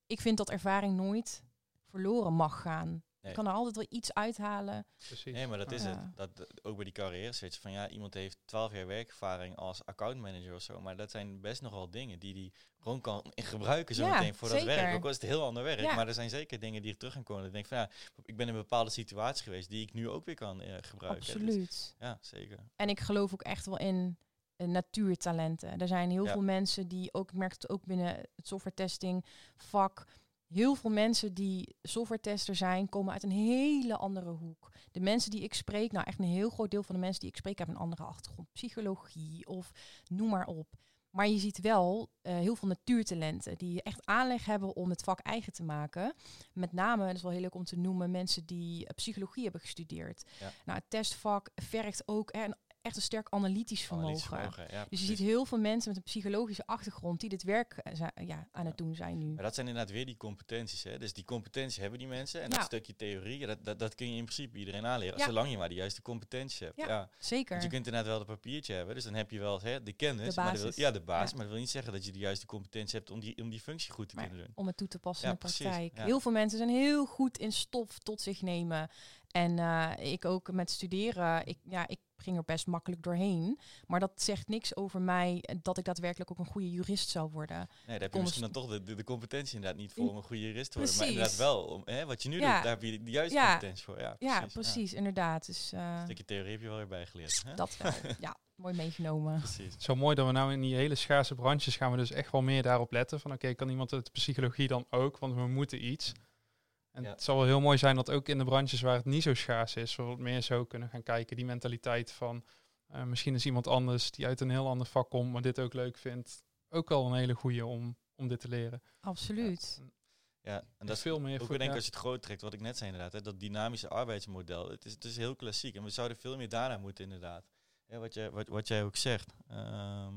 ik vind dat ervaring nooit verloren mag gaan. Nee. Je kan er altijd wel iets uithalen. Precies. Nee, maar dat is Ja. het. Dat, ook bij die carrière switch van ja, iemand heeft 12 jaar werkervaring als accountmanager of zo. Maar dat zijn best nogal dingen die die gewoon kan in gebruiken zo Ja, meteen voor dat werk. Ook al is het heel ander werk. Ja. Maar er zijn zeker dingen die er terug gaan komen. Ik denk van ja, ik ben in een bepaalde situatie geweest die ik nu ook weer kan eh, gebruiken. Dus, Absoluut. ja, zeker. En ik geloof ook echt wel in eh, natuurtalenten. Er zijn heel Ja. veel mensen die ook, ik merk het ook binnen het software testing vak. Heel veel mensen die software tester zijn, komen uit een hele andere hoek. De mensen die ik spreek, nou echt een heel groot deel van de mensen die ik spreek, hebben een andere achtergrond. Psychologie of noem maar op. Maar je ziet wel eh, heel veel natuurtalenten die echt aanleg hebben om het vak eigen te maken. Met name, dat is wel heel leuk om te noemen, mensen die eh, psychologie hebben gestudeerd. Ja. Nou, het testvak vergt ook een, echt een sterk analytisch Analytisch vermogen. ja, Dus je ziet heel veel mensen met een psychologische achtergrond die dit werk eh, ja, aan het doen zijn nu. Maar dat zijn inderdaad weer die competenties. Hè? Dus die competenties hebben die mensen. En dat stukje theorie, dat, dat, dat kun je in principe iedereen aanleren. Zolang je maar de juiste competenties hebt. Ja. Zeker. Want je kunt inderdaad wel het papiertje hebben. Dus dan heb je wel hè, de kennis. De Maar wil, ja, de basis. Maar dat wil niet zeggen dat je de juiste competentie hebt om die, om die functie goed te Maar kunnen doen. om het toe te passen in de praktijk. Heel veel mensen zijn heel goed in stof tot zich nemen. En eh, ik ook met studeren, ik, ja, ik ging er best makkelijk doorheen. Maar dat zegt niks over mij eh, dat ik daadwerkelijk ook een goede jurist zou worden. Nee, daar heb je misschien dan toch de, de, de competentie inderdaad niet voor om een goede jurist te worden. Maar inderdaad wel, om, hè, wat je nu Ja. doet, daar heb je de juiste Ja. competentie voor. Ja, precies. ja, precies, inderdaad. Dus eh, Een stukje theorie heb je wel weer bijgeleerd. Hè? dat wel. <laughs> ja, mooi meegenomen. Precies. Zo mooi dat we nou in die hele schaarse branches gaan we dus echt wel meer daarop letten. Van oké, kan iemand uit de psychologie dan ook? Want we moeten iets. En Ja. het zal wel heel mooi zijn dat ook in de branches waar het niet zo schaars is, we wat meer zo kunnen gaan kijken. Die mentaliteit van eh, misschien is iemand anders die uit een heel ander vak komt, maar dit ook leuk vindt. Ook al een hele goede om, om dit te leren. Absoluut. Ja, en Dat dat is veel meer Ook voor denk ja. als je het groot trekt, wat ik net zei inderdaad, hè, dat dynamische arbeidsmodel. Het is, het is heel klassiek en we zouden veel meer daarna moeten inderdaad. Ja, wat, jij, wat, wat jij ook zegt. Ehm,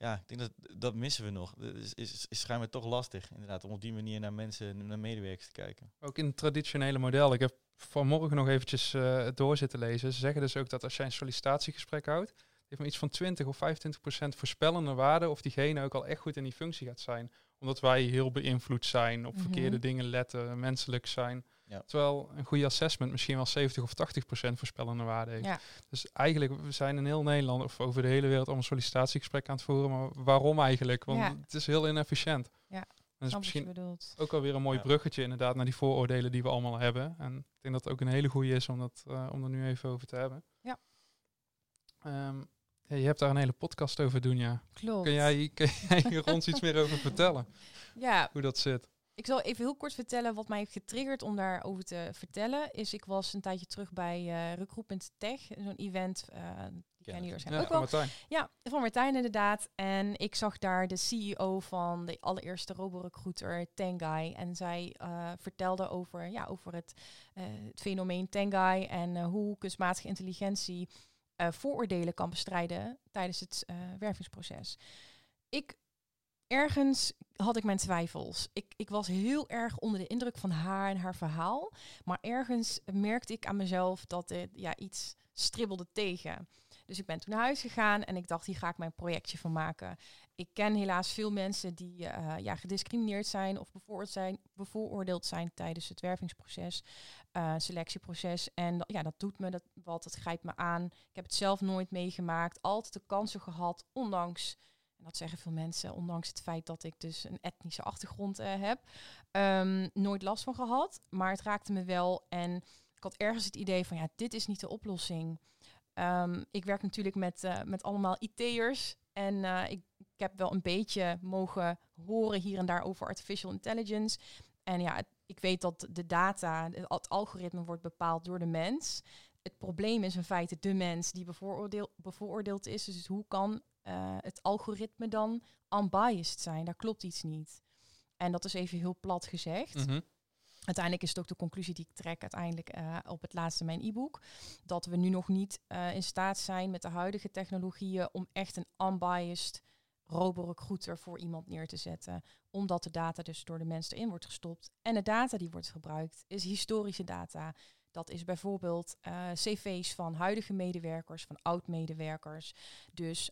ja, ik denk dat dat missen we nog. Het is, is, is schijnbaar toch lastig inderdaad, om op die manier naar mensen, naar medewerkers te kijken. Ook in het traditionele model. Ik heb vanmorgen nog eventjes eh, het door zitten lezen. Ze zeggen dus ook dat als jij een sollicitatiegesprek houdt, heeft maar iets van 20 of 25 procent voorspellende waarde of diegene ook al echt goed in die functie gaat zijn. Omdat wij heel beïnvloed zijn, op Mhm. verkeerde dingen letten, menselijk zijn. Ja. Terwijl een goede assessment misschien wel 70 of 80 procent voorspellende waarde heeft. Ja. Dus eigenlijk, we zijn in heel Nederland of over de hele wereld allemaal sollicitatiegesprekken aan het voeren. Maar waarom eigenlijk? Want Ja. het is heel inefficiënt. Ja, En dat is misschien ook alweer een mooi Ja. bruggetje inderdaad naar die vooroordelen die we allemaal hebben. En ik denk dat het ook een hele goede is om, dat, eh, om er nu even over te hebben. Ja. Ehm, ja, je hebt daar een hele podcast over doen, ja. Klopt. Kun jij, kun jij hier ons iets meer over vertellen? <laughs> Ja, Hoe dat zit? Ik zal even heel kort vertellen wat mij heeft getriggerd om daarover te vertellen. Is ik was een tijdje terug bij eh Recruitment Tech, zo'n event. eh die kennen jullie waarschijnlijk ook wel. Martijn. Ja, van Martijn inderdaad. En ik zag daar de CEO van de allereerste roborecruiter, Tengai. En zij eh, vertelde over, ja, over het, het fenomeen Tengai en hoe kunstmatige intelligentie vooroordelen kan bestrijden tijdens het wervingsproces. Ik ergens had ik mijn twijfels. Ik, ik was heel erg onder de indruk van haar en haar verhaal. Maar ergens merkte ik aan mezelf dat het ja, iets stribbelde tegen. Dus ik ben toen naar huis gegaan en ik dacht, hier ga ik mijn projectje van maken. Ik ken helaas veel mensen die uh, ja, gediscrimineerd zijn of bevooroordeeld zijn, bevooroordeeld zijn tijdens het wervingsproces, uh, selectieproces. En ja, dat doet me dat, wat, het grijpt me aan. Ik heb het zelf nooit meegemaakt, altijd de kansen gehad, ondanks en dat zeggen veel mensen, ondanks het feit dat ik dus een etnische achtergrond uh, heb, um, nooit last van gehad. Maar het raakte me wel en ik had ergens het idee van, ja, dit is niet de oplossing. Um, ik werk natuurlijk met, uh, met allemaal IT'ers en uh, ik, ik, heb wel een beetje mogen horen hier en daar over artificial intelligence. En ja, ik weet dat de data, het algoritme wordt bepaald door de mens. Het probleem is in feite de mens die bevooroordeel, bevooroordeeld is. Dus hoe kan uh, het algoritme dan unbiased zijn? Daar klopt iets niet. En dat is even heel plat gezegd. Mhm. Mm -hmm. Uiteindelijk is het ook de conclusie die ik trek uiteindelijk uh, op het laatste mijn e-book. Dat we nu nog niet uh, in staat zijn met de huidige technologieën om echt een unbiased roborecruiter voor iemand neer te zetten. Omdat de data dus door de mens erin wordt gestopt. En de data die wordt gebruikt is historische data. Dat is bijvoorbeeld uh, cv's van huidige medewerkers, van oud-medewerkers. Dus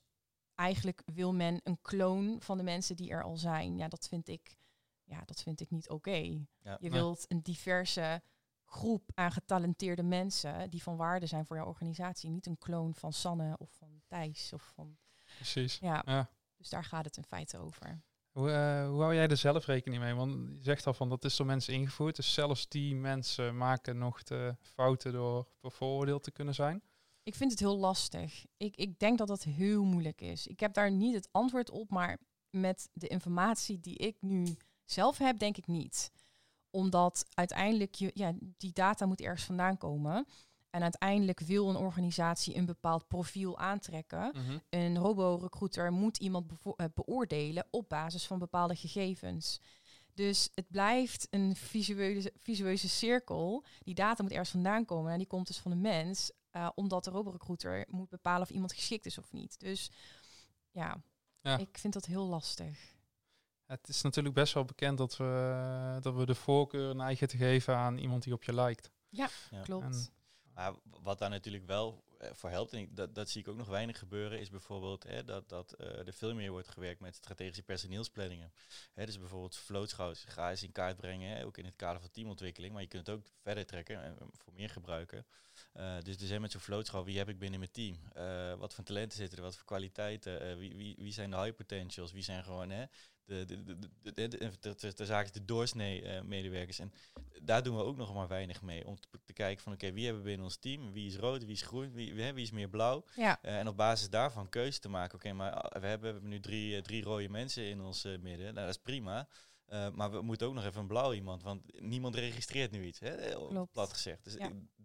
eigenlijk wil men een kloon van de mensen die er al zijn. Ja, dat vind ik, ja, dat vind ik niet oké. Okay. Ja, Je maar- wilt een diverse groep aan getalenteerde mensen die van waarde zijn voor jouw organisatie. Niet een kloon van Sanne of van Thijs of van... Precies. Ja, Ja. dus daar gaat het in feite over. Hoe, eh, hoe hou jij er zelf rekening mee? Want je zegt al van dat is door mensen ingevoerd. Dus zelfs die mensen maken nog de fouten door bevooroordeeld te kunnen zijn. Ik vind het heel lastig. Ik, ik denk dat dat heel moeilijk is. Ik heb daar niet het antwoord op, maar met de informatie die ik nu zelf heb, denk ik niet. Omdat uiteindelijk je, ja, die data moet ergens vandaan komen. En uiteindelijk wil een organisatie een bepaald profiel aantrekken. Mhm. Een robo-recruiter moet iemand eh, beoordelen op basis van bepaalde gegevens. Dus het blijft een visueuze, visueuze cirkel. Die data moet ergens vandaan komen. En die komt dus van de mens. Eh, omdat de roborecruiter moet bepalen of iemand geschikt is of niet. Dus ja, Ja. ik vind dat heel lastig. Het is natuurlijk best wel bekend dat we, dat we de voorkeur neigen te geven aan iemand die op je lijkt. Ja. Klopt. En- Maar wat daar natuurlijk wel eh, voor helpt, en ik, dat, dat zie ik ook nog weinig gebeuren, is bijvoorbeeld hè, dat, dat eh, er veel meer wordt gewerkt met strategische personeelsplanningen. Hè, dus bijvoorbeeld vlootschouws, ga eens in kaart brengen, hè, ook in het kader van teamontwikkeling, maar je kunt het ook verder trekken en voor meer gebruiken. Eh, dus dus zijn met zo'n vlootschap, wie heb ik binnen mijn team? Eh, wat voor talenten zitten er? Wat voor kwaliteiten? Eh, wie, wie, wie zijn de high potentials? Wie zijn gewoon hè, de, de, de, de, zaak de doorsnee medewerkers. En daar doen we ook nog maar weinig mee. Om te, kijken van oké, wie hebben we binnen ons team? Wie is rood, wie is groen, wie, wie is meer blauw? en op basis daarvan keuze te maken. Oké, maar we hebben, nu drie, drie rode mensen in ons midden. Nou, dat is prima. maar we moeten ook nog even een blauw iemand, want niemand registreert nu iets, hè? plat gezegd. Dus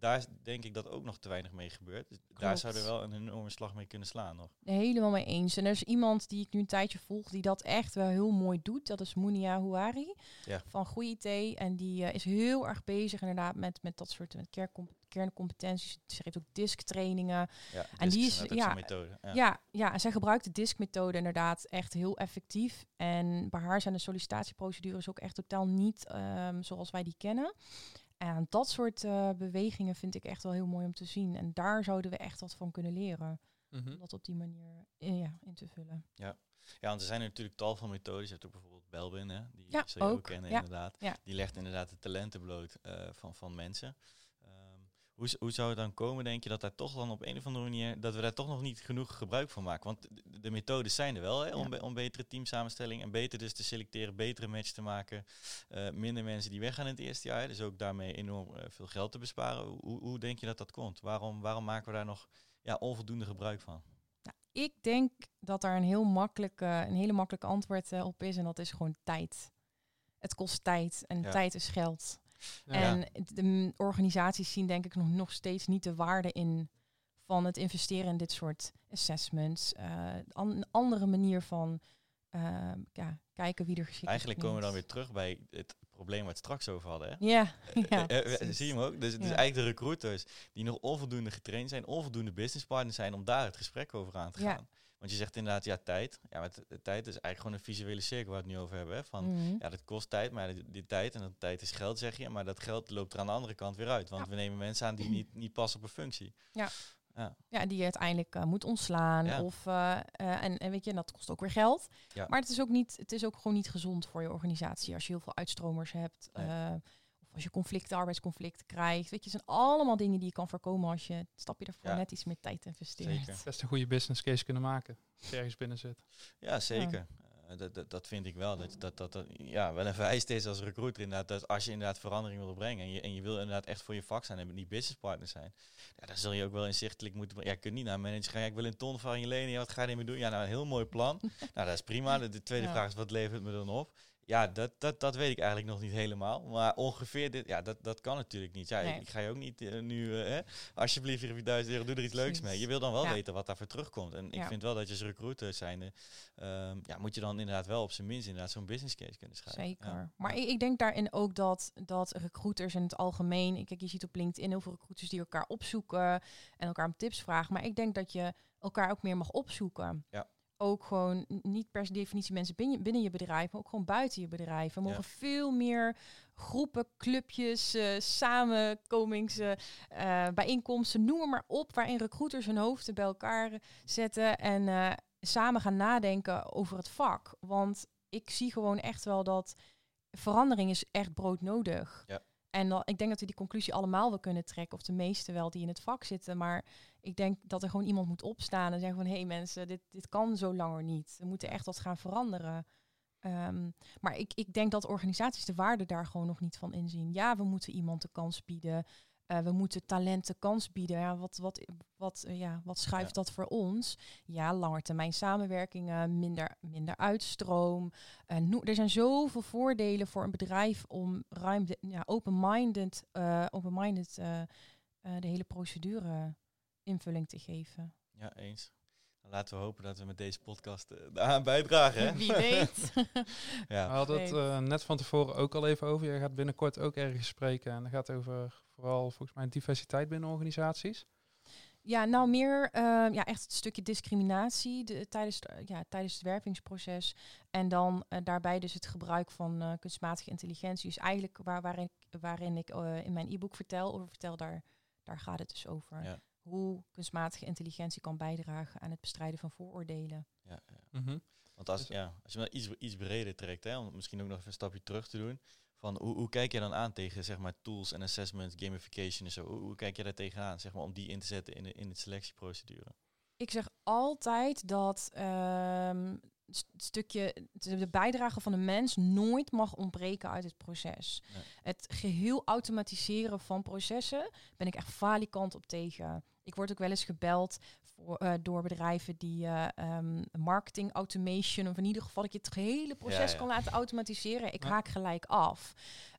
daar denk ik dat ook nog te weinig mee gebeurt. Dus daar zouden we wel een enorme slag mee kunnen slaan nog. helemaal mee eens. En er is iemand die ik nu een tijdje volg die dat echt wel heel mooi doet. Dat is Munia Houari Ja. van Goeie IT. En die eh, is heel erg bezig inderdaad met, met dat soort met kerncom- kerncompetenties. Ze geeft ook disk-trainingen. Ja, En die is- ja, methode. Ja. Ja. Ja, en zij gebruikt de disk-methode inderdaad echt heel effectief. En bij haar zijn de sollicitatieprocedures ook echt totaal niet ehm, zoals wij die kennen. En dat soort eh, bewegingen vind ik echt wel heel mooi om te zien. En daar zouden we echt wat van kunnen leren. Mhm. Om dat op die manier eh, ja, in te vullen. Ja, want er zijn natuurlijk tal van methodes. Je hebt ook bijvoorbeeld Belbin, hè, die Ja, zul je ook ook. kennen Ja. inderdaad. Ja. Die legt inderdaad de talenten bloot eh, van, van mensen. Hoe, hoe zou het dan komen, denk je, dat daar toch dan op een of andere manier, dat we daar toch nog niet genoeg gebruik van maken? Want de, de methodes zijn er wel, hè, om, Ja. be- om betere teamsamenstelling en beter dus te selecteren, betere match te maken. eh, minder mensen die weggaan in het eerste jaar, dus ook daarmee enorm eh, veel geld te besparen. Hoe, hoe denk je dat dat komt? Waarom, waarom maken we daar nog ja, onvoldoende gebruik van? Ik denk dat daar een heel makkelijk, een hele makkelijke antwoord eh, op is. En dat is gewoon tijd. Het kost tijd. En Ja. tijd is geld. Ja. En het- de organisaties zien denk ik nog, nog steeds niet de waarde in van het investeren in dit soort assessments. Eh, an- een andere manier van eh, ja, kijken wie er geschikt Eigenlijk is. komen we dan weer terug bij het probleem waar we het straks over hadden. Hè? Ja, <laughs> ja. Precies. zie je hem ook? Dus, dus Ja. eigenlijk de recruiters die nog onvoldoende getraind zijn, onvoldoende businesspartners zijn om daar het gesprek over aan te Ja. Want je zegt inderdaad, ja, tijd. Ja, maar tijd is eigenlijk gewoon een visuele cirkel waar we het nu over hebben. Hè? Van, Mhm. ja, dat kost tijd, maar die, die tijd en dat tijd is geld, zeg je. Maar dat geld loopt er aan de andere kant weer uit. Want Ja. we nemen mensen aan die niet, niet passen op een functie. Ja. Ja. Ja, die je uiteindelijk eh, moet ontslaan. Ja. Of, eh, eh, en, en weet je, en dat kost ook weer geld. Ja. Maar het is, ook niet, het is ook gewoon niet gezond voor je organisatie als je heel veel uitstromers hebt. Nee. Als je conflicten, arbeidsconflicten krijgt. Weet je, het zijn allemaal dingen die je kan voorkomen als je een stapje ervoor Ja. net iets meer tijd investeert. Zeker. Best een goede business case kunnen maken. Als je ergens binnen zit. Ja, zeker. Eh, dat, dat, dat vind ik wel. Dat, dat, dat, dat ja, wel een vereiste is als recruiter inderdaad. Dat als je inderdaad verandering wil brengen en je, en je wil inderdaad echt voor je vak zijn en niet businesspartner zijn. Ja, dan zul je ook wel inzichtelijk moeten. Ja, je kunt niet naar een manager gaan. Ja, ik wil een ton van je lenen. Ja, wat ga je ermee doen? Ja, nou, een heel mooi plan. <laughs> nou, dat is prima. De, de tweede Ja. vraag is, wat levert het me dan op? Ja, dat, dat, dat weet ik eigenlijk nog niet helemaal. Maar ongeveer dit, ja, dat, dat kan natuurlijk niet. Ja, Nee. ik, ik ga je ook niet eh, nu, eh, hè, alsjeblieft, duizend euro, doe er iets leuks mee. Je wil dan wel Ja. weten wat daarvoor terugkomt. En ik vind wel dat je als recruiter zijnde, ehm, ja, moet je dan inderdaad wel op zijn minst inderdaad zo'n business case kunnen schrijven. Zeker. Maar ik, ik denk daarin ook dat, dat recruiters in het algemeen... Kijk, je ziet op LinkedIn heel veel recruiters die elkaar opzoeken... en elkaar om tips vragen. Maar ik denk dat je elkaar ook meer mag opzoeken. Ja. Ook gewoon niet per definitie mensen binnen, binnen je bedrijf... maar ook gewoon buiten je bedrijf. We Ja. mogen veel meer groepen, clubjes, eh samenkomings, eh, eh, bijeenkomsten... noem maar op, waarin recruiters hun hoofden bij elkaar zetten... en samen gaan nadenken over het vak. Want ik zie gewoon echt wel dat verandering is echt broodnodig. Ja. En ik denk dat we die conclusie allemaal wel kunnen trekken, of de meeste wel die in het vak zitten. Maar ik denk dat er gewoon iemand moet opstaan en zeggen van hé hey mensen, dit, dit kan zo langer niet. We moeten echt wat gaan veranderen. Ehm, maar ik, ik denk dat organisaties de waarde daar gewoon nog niet van inzien. Ja, we moeten iemand de kans bieden. Eh, we moeten talenten kans bieden. Ja, wat, wat, wat, eh, ja, wat schuift Ja. dat voor ons? Ja, langetermijn samenwerkingen, minder, minder uitstroom. Eh, er zijn zoveel voordelen voor een bedrijf om ruim ja, open-minded, open-minded eh, eh, de hele procedure invulling te geven. Ja, eens. Laten we hopen dat we met deze podcast eh, daaraan bijdragen. Hè? Wie weet. <laughs> We ja. hadden het eh, net van tevoren ook al even over. Je gaat binnenkort ook ergens spreken. En dat gaat over vooral volgens mij diversiteit binnen organisaties. Ja, nou meer eh, ja, echt het stukje discriminatie de, tijdens, het, ja, tijdens het wervingsproces. En dan daarbij dus het gebruik van eh, kunstmatige intelligentie. Dus eigenlijk waar, waarin, ik- waarin ik eh, in mijn e-book vertel over vertel, daar, daar gaat het dus over. Ja. Hoe kunstmatige intelligentie kan bijdragen aan het bestrijden van vooroordelen. Ja, ja. Mhm. Want als, Dus- ja, als je maar iets, iets breder trekt, hè, om misschien ook nog even een stapje terug te doen. Van hoe, hoe kijk je dan aan tegen zeg maar, tools en assessment, gamification en zo? Hoe, hoe kijk je daar tegenaan, zeg maar, om die in te zetten in de, in de selectieprocedure? Ik zeg altijd dat ehm, st- stukje de bijdrage van de mens nooit mag ontbreken uit het proces. Nee. Het geheel automatiseren van processen ben ik echt falikant op tegen. Ik word ook wel eens gebeld voor, eh, door bedrijven die eh, ehm, marketing automation, of in ieder geval dat je het hele proces ja. kan laten automatiseren. Ik haak gelijk af.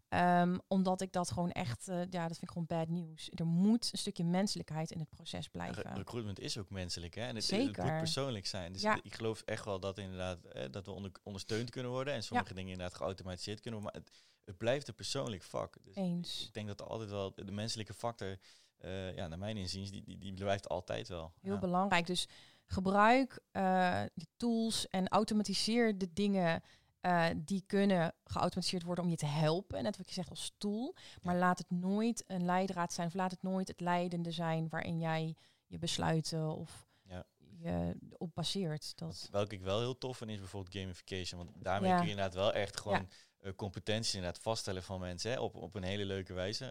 Ehm, omdat ik dat gewoon echt, eh, ja, dat vind ik gewoon bad nieuws. Er moet een stukje menselijkheid in het proces blijven. re- recruitment is ook menselijk, hè? En het, het Zeker. moet persoonlijk zijn. Dus Ja. ik geloof echt wel dat inderdaad eh, dat we onder, ondersteund kunnen worden en sommige dingen inderdaad geautomatiseerd kunnen worden. Maar het, het blijft een persoonlijk vak. Dus Eens. ik denk dat altijd wel de menselijke factor, eh, ja, naar mijn inziens, die, die, die blijft altijd wel. Heel ja. belangrijk. Dus gebruik eh, de tools en automatiseer de dingen eh, die kunnen geautomatiseerd worden om je te helpen. Net wat je zegt als tool. Maar laat het nooit een leidraad zijn. Of laat het nooit het leidende zijn waarin jij je besluiten of Ja. je op baseert. Dat, Wat- Welke ik wel heel tof vind is bijvoorbeeld gamification. Want daarmee Ja. kun je inderdaad wel echt gewoon competenties inderdaad vaststellen van mensen hè, op, op een hele leuke wijze.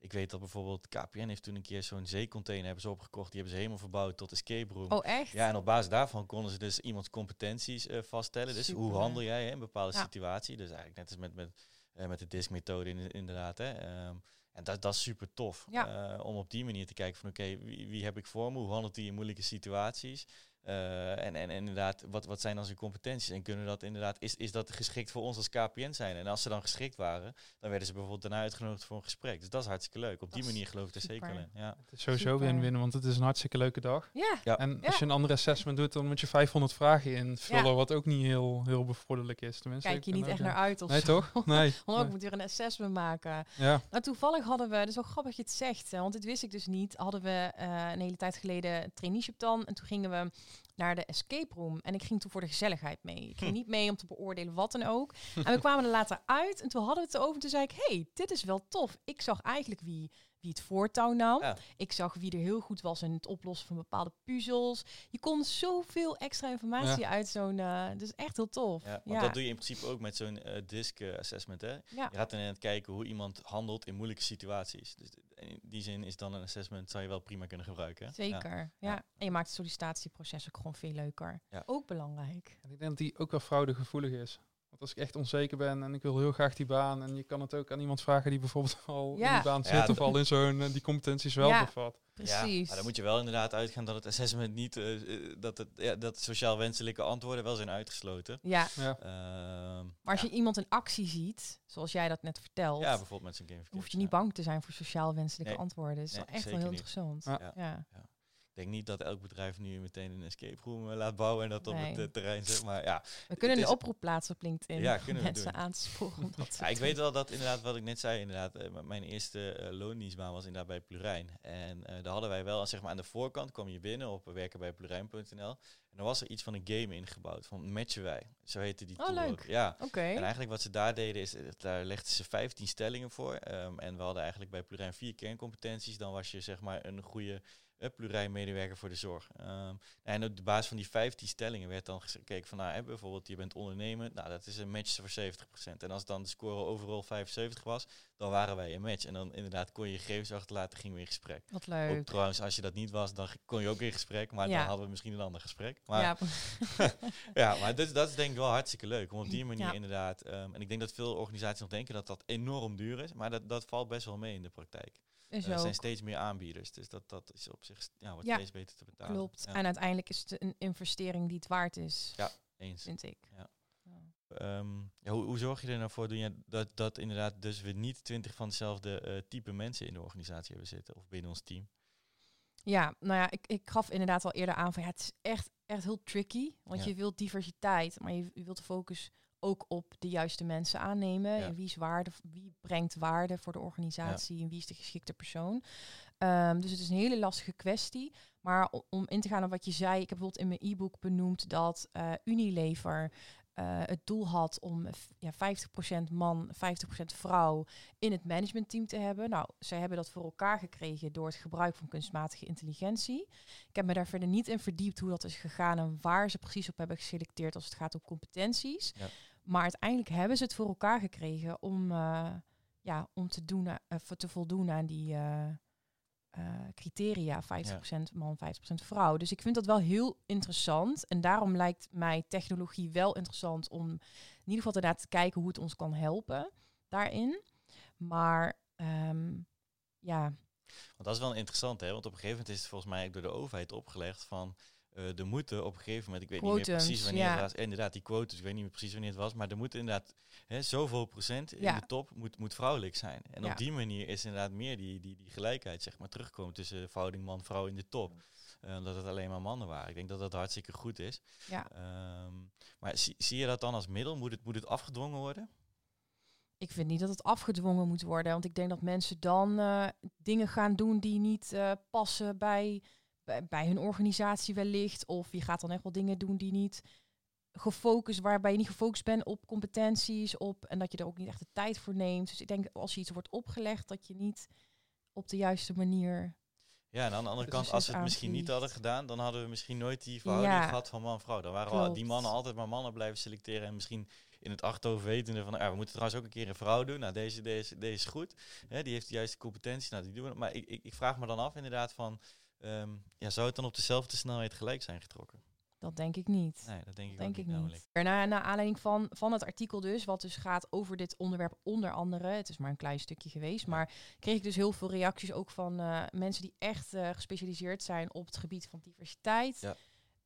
Ik weet dat bijvoorbeeld KPN heeft toen een keer zo'n zeecontainer hebben ze opgekocht. Die hebben ze helemaal verbouwd tot escape room. oh, echt? Ja, en op basis daarvan konden ze dus iemands competenties eh, vaststellen. Dus hoe handel jij hè, in een bepaalde Ja. situatie? Dus eigenlijk net als met, met, eh, met de DISC-methode in, inderdaad. Hè. Ehm, en dat, dat is super tof. Ja. eh, om op die manier te kijken van oké, wie, wie heb ik voor me? Hoe handelt die in moeilijke situaties? Eh, en, en, inderdaad, wat, wat zijn dan zijn competenties? En kunnen dat inderdaad, is, is dat geschikt voor ons als KPN zijn? En als ze dan geschikt waren, dan werden ze bijvoorbeeld daarna uitgenodigd voor een gesprek. Dus dat is hartstikke leuk. Op die Dat manier geloof ik er zeker in. Ja. Het is sowieso win-win, want het is een hartstikke leuke dag. Ja, Ja. En als je een andere assessment doet, dan moet je 500 vragen invullen, Ja. wat ook niet heel, heel bevorderlijk is. Tenminste, kijk ik je niet echt naar uit of Nee, zo. toch? <laughs> Nee. Want ook nee. moet weer een assessment maken. Ja. Nou, toevallig hadden we, dat is wel grappig dat je het zegt, want dit wist ik dus niet, hadden we eh, een hele tijd geleden een traineeship dan. En toen gingen we naar de escape room. En ik ging toen voor de gezelligheid mee. Ik ging niet mee om te beoordelen wat dan ook. En we kwamen er later uit en toen hadden we het over. Toen zei ik, hey, dit is wel tof. Ik zag eigenlijk wie, wie het voortouw nam. Ja. Ik zag wie er heel goed was in het oplossen van bepaalde puzzels. Je kon zoveel extra informatie uit zo'n... eh dus echt heel tof. Ja, want Ja. dat doe je in principe ook met zo'n eh, disc eh, assessment. Hè? Ja. Je gaat dan aan het kijken hoe iemand handelt in moeilijke situaties. Dus in die zin is dan een assessment zou je wel prima kunnen gebruiken. hè? Zeker, ja. Ja. En je maakt het sollicitatieproces ook gewoon veel leuker. Ja. Ook belangrijk. En ik denk dat die ook wel fraudegevoelig is. Want als ik echt onzeker ben en ik wil heel graag die baan... en je kan het ook aan iemand vragen die bijvoorbeeld <laughs> al in die baan Ja, zit... of al in zo'n eh, die competenties wel Ja. bevat. Precies. Ja, maar dan moet je wel inderdaad uitgaan dat het assessment niet, eh, eh, dat, het, ja, dat sociaal wenselijke antwoorden wel zijn uitgesloten. Ja, Ja. Ehm, maar als ja, je iemand in actie ziet, zoals jij dat net vertelt, ja, bijvoorbeeld met gamification. hoef je niet bang te zijn voor sociaal wenselijke Nee. antwoorden. Dat is Nee, wel echt wel heel niet. interessant. Ja. Ik denk niet dat elk bedrijf nu meteen een escape room eh, laat bouwen en dat op het eh, terrein zet. Maar ja, We kunnen een is- oproep plaatsen op LinkedIn Ja, om kunnen we mensen doen. aan te sporen om dat <laughs> te Ja, ik weet wel dat inderdaad, wat ik net zei, inderdaad, eh, mijn eerste loondienstbaan was inderdaad bij Plurijn. En daar hadden wij wel, zeg maar aan de voorkant kwam je binnen op werkenbijplurijn.nl. En dan was er iets van een game ingebouwd, van Matchen Wij. Zo heette die Oh, tool leuk. Ja. Oké. En eigenlijk wat ze daar deden is, daar legden ze 15 stellingen voor. Ehm, en we hadden eigenlijk bij Plurijn vier kerncompetenties. Dan was je zeg maar een goede Plurijn-medewerker voor de zorg. Ehm, en op de basis van die 15 stellingen werd dan gekeken van, nou, hè, bijvoorbeeld je bent ondernemer. Nou, dat is een match voor 70%. En als dan de score overal 75 was, dan waren wij een match. En dan inderdaad kon je je gegevens achterlaten, gingen we in gesprek. Wat Ook leuk. trouwens, als je dat niet was, dan kon je ook in gesprek. Maar Ja. dan hadden we misschien een ander gesprek. Maar ja, <laughs> ja, maar dit, dat is denk ik wel hartstikke leuk. Om op die manier Ja. inderdaad... ehm, en ik denk dat veel organisaties nog denken dat dat enorm duur is. Maar dat, dat valt best wel mee in de praktijk. Is er zijn steeds meer aanbieders. Dus dat, dat is op zich ja, wordt Ja, steeds beter te betalen. Klopt. Ja, En uiteindelijk is het een investering die het waard is, eens. vind ik. Ja. Ja. Ehm, ja, hoe, hoe zorg je er nou voor doe je, dat, dat inderdaad dus we niet twintig van dezelfde eh, type mensen in de organisatie hebben zitten? Of binnen ons team? Ja, nou ja, ik, ik gaf inderdaad al eerder aan van ja, het is echt, echt heel tricky. Want Ja. je wilt diversiteit, maar je, je wilt de focus ook op de juiste mensen aannemen. Ja. En wie, is waarde, wie brengt waarde voor de organisatie en wie is de geschikte persoon. Ehm, dus het is een hele lastige kwestie. Maar om, in te gaan op wat je zei, ik heb bijvoorbeeld in mijn e-book benoemd dat eh, Unilever eh, het doel had om eh, ja, 50% man, 50% vrouw in het managementteam te hebben. Nou, zij hebben dat voor elkaar gekregen door het gebruik van kunstmatige intelligentie. Ik heb me daar verder niet in verdiept hoe dat is gegaan en waar ze precies op hebben geselecteerd als het gaat om competenties. Ja. Maar uiteindelijk hebben ze het voor elkaar gekregen om, eh, ja, om te, doen, voor te voldoen aan die eh, criteria. 50% man, 50% vrouw. Dus ik vind dat wel heel interessant. En daarom lijkt mij technologie wel interessant om in ieder geval inderdaad te kijken hoe het ons kan helpen daarin. Maar ehm, ja, Want dat is wel interessant, hè? Want op een gegeven moment is het volgens mij door de overheid opgelegd van... eh er moeten op een gegeven moment, ik weet niet meer precies wanneer ja. het was, inderdaad die quotes, ik weet niet meer precies wanneer het was, maar er moet inderdaad hè, zoveel procent in de top moet, moet vrouwelijk zijn. En Ja. op die manier is inderdaad meer die, die, die gelijkheid zeg maar terugkomen tussen de verhouding man-vrouw in de top. Eh, omdat het alleen maar mannen waren. Ik denk dat dat hartstikke goed is. ja, Ehm, maar zie, zie je dat dan als middel? Moet het, moet het afgedwongen worden? ik vind niet dat het afgedwongen moet worden. Want ik denk dat mensen dan eh, dingen gaan doen die niet eh, passen bij, bij, bij hun organisatie wellicht. Of je gaat dan echt wel dingen doen die niet gefocust, waarbij je niet gefocust bent op competenties, op en dat je er ook niet echt de tijd voor neemt. Dus ik denk als je iets wordt opgelegd, dat je niet op de juiste manier. Ja, en aan de andere kant, als we het misschien niet hadden gedaan, dan hadden we misschien nooit die verhouding Ja. gehad van man-vrouw. Dan waren we die mannen altijd maar mannen blijven selecteren. En misschien in het achterhoofd wetende van, ja, we moeten trouwens ook een keer een vrouw doen. Nou, deze, deze, deze is goed. Hè, die heeft de juiste competentie. Nou, die doen we. Maar ik, ik, ik vraag me dan af inderdaad van, ehm, ja, zou het dan op dezelfde snelheid gelijk zijn getrokken? Dat denk ik niet. Nee, dat denk ik Denk ook ik niet. namelijk. Naar, aanleiding van, van het artikel dus, wat dus gaat over dit onderwerp onder andere, het is maar een klein stukje geweest, Ja. maar kreeg ik dus heel veel reacties ook van eh, mensen die echt eh, gespecialiseerd zijn op het gebied van diversiteit. Ja.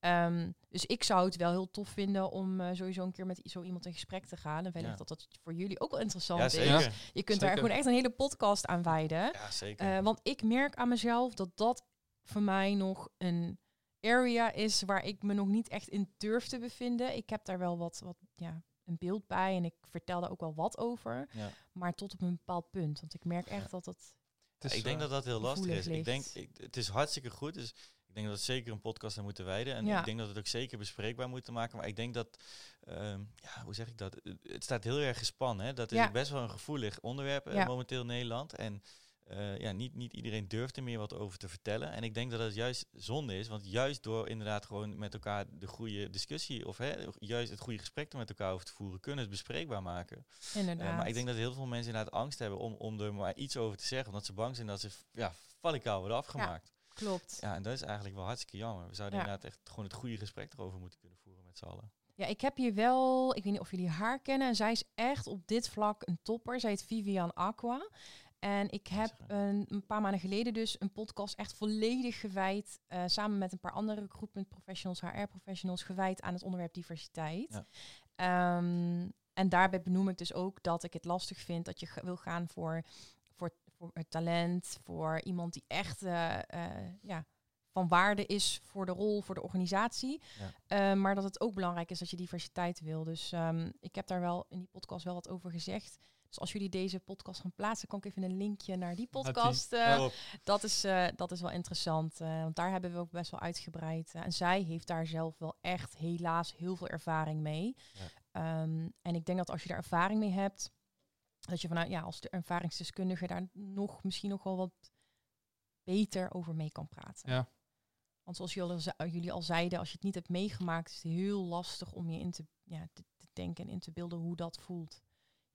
Ehm, dus ik zou het wel heel tof vinden om eh, sowieso een keer met zo iemand in gesprek te gaan. En wellicht Ja. dat dat voor jullie ook wel interessant Ja, is. Je kunt daar gewoon echt een hele podcast aan wijden. Ja, zeker. Want ik merk aan mezelf dat dat voor mij nog een area is waar ik me nog niet echt in durf te bevinden. Ik heb daar wel wat, wat ja, een beeld bij en ik vertel daar ook wel wat over. ja. Maar tot op een bepaald punt. Want ik merk echt Ja. dat het... Het is, ik denk eh, dat dat heel lastig is. Ik denk, ik, het is hartstikke goed. Dus ik denk dat we zeker een podcast aan moeten wijden. En Ja. ik denk dat we het ook zeker bespreekbaar moeten maken. Maar ik denk dat, ehm, ja, hoe zeg ik dat? Het- staat heel erg gespannen. Hè? Dat is Ja. best wel een gevoelig onderwerp eh, momenteel in Nederland. En eh, ja, niet, niet iedereen durft er meer wat over te vertellen. En ik denk dat het juist zonde is. Want juist door inderdaad gewoon met elkaar de goede discussie... of hè, juist het goede gesprek er met elkaar over te voeren... kunnen het bespreekbaar maken. Eh, Inderdaad. maar ik denk dat heel veel mensen inderdaad angst hebben om, om er maar iets over te zeggen. Omdat ze bang zijn dat ze ja, valikaal worden afgemaakt. Klopt. Ja. en dat is eigenlijk wel hartstikke jammer. We zouden Ja. inderdaad echt gewoon het goede gesprek erover moeten kunnen voeren met z'n allen. Ja, ik heb hier wel, ik weet niet of jullie haar kennen. En zij is echt op dit vlak een topper. Zij heet Vivian Aqua. En ik heb een, een paar maanden geleden dus een podcast echt volledig gewijd, eh, samen met een paar andere recruitment professionals, HR professionals, gewijd aan het onderwerp diversiteit. Ja. Ehm, en daarbij benoem ik dus ook dat ik het lastig vind dat je wil gaan voor, voor, voor het talent, voor iemand die echt eh, eh, ja, van waarde is voor de rol, voor de organisatie. Eh, maar dat het ook belangrijk is dat je diversiteit wil. Dus ehm, ik heb daar wel in die podcast wel wat over gezegd. Dus als jullie deze podcast gaan plaatsen, kan ik even een linkje naar die podcast. eh, dat, is, eh, dat is wel interessant. eh, want daar hebben we ook best wel uitgebreid. en zij heeft daar zelf wel echt helaas heel veel ervaring mee. Ja. Ehm, en ik denk dat als je daar ervaring mee hebt, dat je vanuit ja, als de ervaringsdeskundige daar nog misschien nog wel wat beter over mee kan praten. Ja. Want zoals jullie al, ze- jullie al zeiden, als je het niet hebt meegemaakt, is het heel lastig om je in te, ja, te, te denken en in te beelden hoe dat voelt.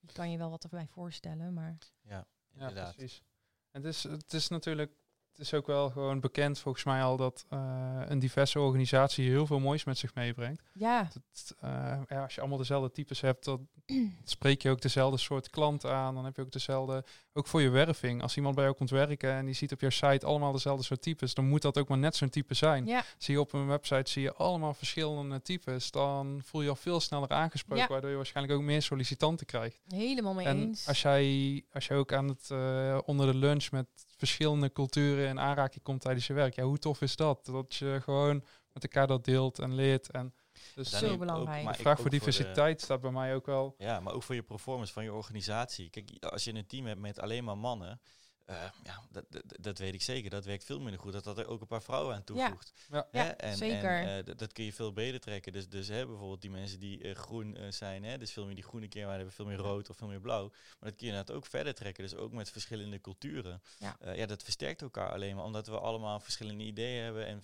Je kan je wel wat erbij voorstellen, maar Ja, Ja, inderdaad. precies. En het is, het is natuurlijk, het is ook wel gewoon bekend volgens mij al dat eh, een diverse organisatie heel veel moois met zich meebrengt. ja, Het, eh, ja, als je allemaal dezelfde types hebt, dan <clears throat> spreek je ook dezelfde soort klanten aan. Dan heb je ook dezelfde, ook voor je werving. Als iemand bij jou komt werken en die ziet op jouw site allemaal dezelfde soort types, dan moet dat ook maar net zo'n type zijn. ja, Zie je op een website zie je allemaal verschillende types, dan voel je je al veel sneller aangesproken, Ja. waardoor je waarschijnlijk ook meer sollicitanten krijgt. helemaal mee En eens. als jij, als jij ook aan het eh, onder de lunch met verschillende culturen in aanraking komt tijdens je werk, ja, hoe tof is dat? Dat je gewoon met elkaar dat deelt en leert. En dus Dan Zo neem ik belangrijk. maar de ik vraag ook voor de- diversiteit staat bij mij ook wel. Ja, maar ook voor je performance van je organisatie. Kijk, als je een team hebt met alleen maar mannen, eh, ja, dat, dat, dat weet ik zeker. Dat werkt veel minder goed. Dat dat er ook een paar vrouwen aan toevoegt. Ja. Ja, Hè? en, zeker. En, eh, dat- dat kun je veel beter trekken. Dus, dus hè, bijvoorbeeld die mensen die eh, groen zijn, hè, dus veel meer die groene keer, hebben veel meer rood of veel meer blauw. Maar dat kun je inderdaad ook verder trekken. Dus ook met verschillende culturen. Ja. Eh, ja, dat versterkt elkaar alleen maar omdat we allemaal verschillende ideeën hebben en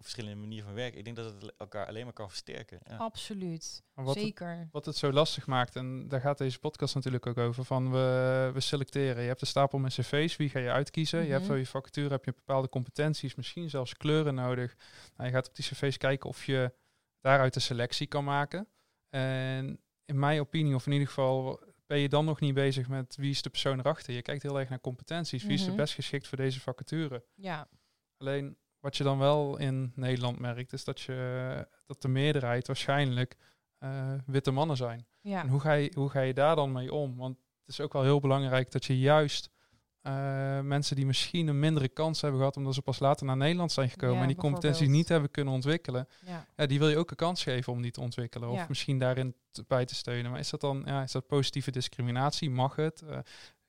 verschillende manieren van werken. Ik denk dat het elkaar alleen maar kan versterken. Ja. Absoluut. Maar wat het- Zeker. Wat het zo lastig maakt, en daar gaat deze podcast natuurlijk ook over, van we, we selecteren. Je hebt een stapel met cv's, wie ga je uitkiezen? Je hebt Mhm. voor je vacature heb je bepaalde competenties, misschien zelfs kleuren nodig. Nou, je gaat op die cv's kijken of je daaruit een selectie kan maken. En in mijn opinie, of in ieder geval, ben je dan nog niet bezig met wie is de persoon erachter. Je kijkt heel erg naar competenties. Wie is Mhm. de best geschikt voor deze vacature? Ja, Alleen wat je dan wel in Nederland merkt, is dat, je, dat de meerderheid waarschijnlijk eh, witte mannen zijn. ja. En hoe ga, je, hoe ga je daar dan mee om? Want het is ook wel heel belangrijk dat je juist eh, mensen die misschien een mindere kans hebben gehad omdat ze pas later naar Nederland zijn gekomen Ja, en die competenties niet hebben kunnen ontwikkelen, ja. ja, die wil je ook een kans geven om die te ontwikkelen of Ja. misschien daarin te- bij te steunen. Maar is dat dan ja, is dat positieve discriminatie? Mag het? Eh,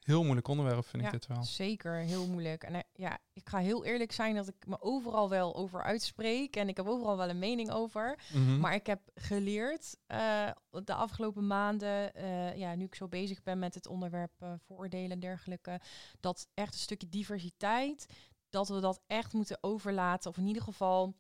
heel moeilijk onderwerp vind Ja, ik dit wel. Zeker, heel moeilijk. En eh, ja, ik ga heel eerlijk zijn dat ik me overal wel over uitspreek. En ik heb overal wel een mening over. Mhm. Maar ik heb geleerd eh, de afgelopen maanden, eh, ja, nu ik zo bezig ben met het onderwerp vooroordelen en dergelijke, dat echt een stukje diversiteit, dat we dat echt moeten overlaten. Of in ieder geval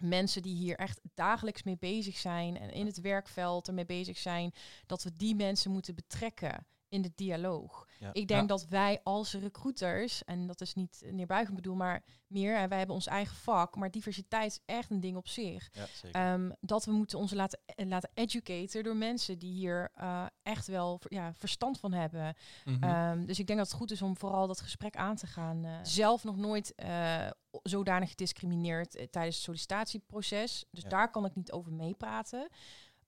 mensen die hier echt dagelijks mee bezig zijn en in het werkveld ermee bezig zijn, dat we die mensen moeten betrekken in de dialoog. Ja. Ik denk Ja. dat wij als recruiters, en dat is niet neerbuigend bedoel, maar meer, hè, wij hebben ons eigen vak, maar diversiteit is echt een ding op zich. Ja, zeker. Ehm, dat we moeten ons laten, eh, laten educaten door mensen die hier eh, echt wel ja, verstand van hebben. Mhm. Ehm, dus ik denk dat het goed is om vooral dat gesprek aan te gaan. eh. zelf nog nooit eh, o- zodanig gediscrimineerd eh, tijdens het sollicitatieproces. Dus Ja. daar kan ik niet over meepraten.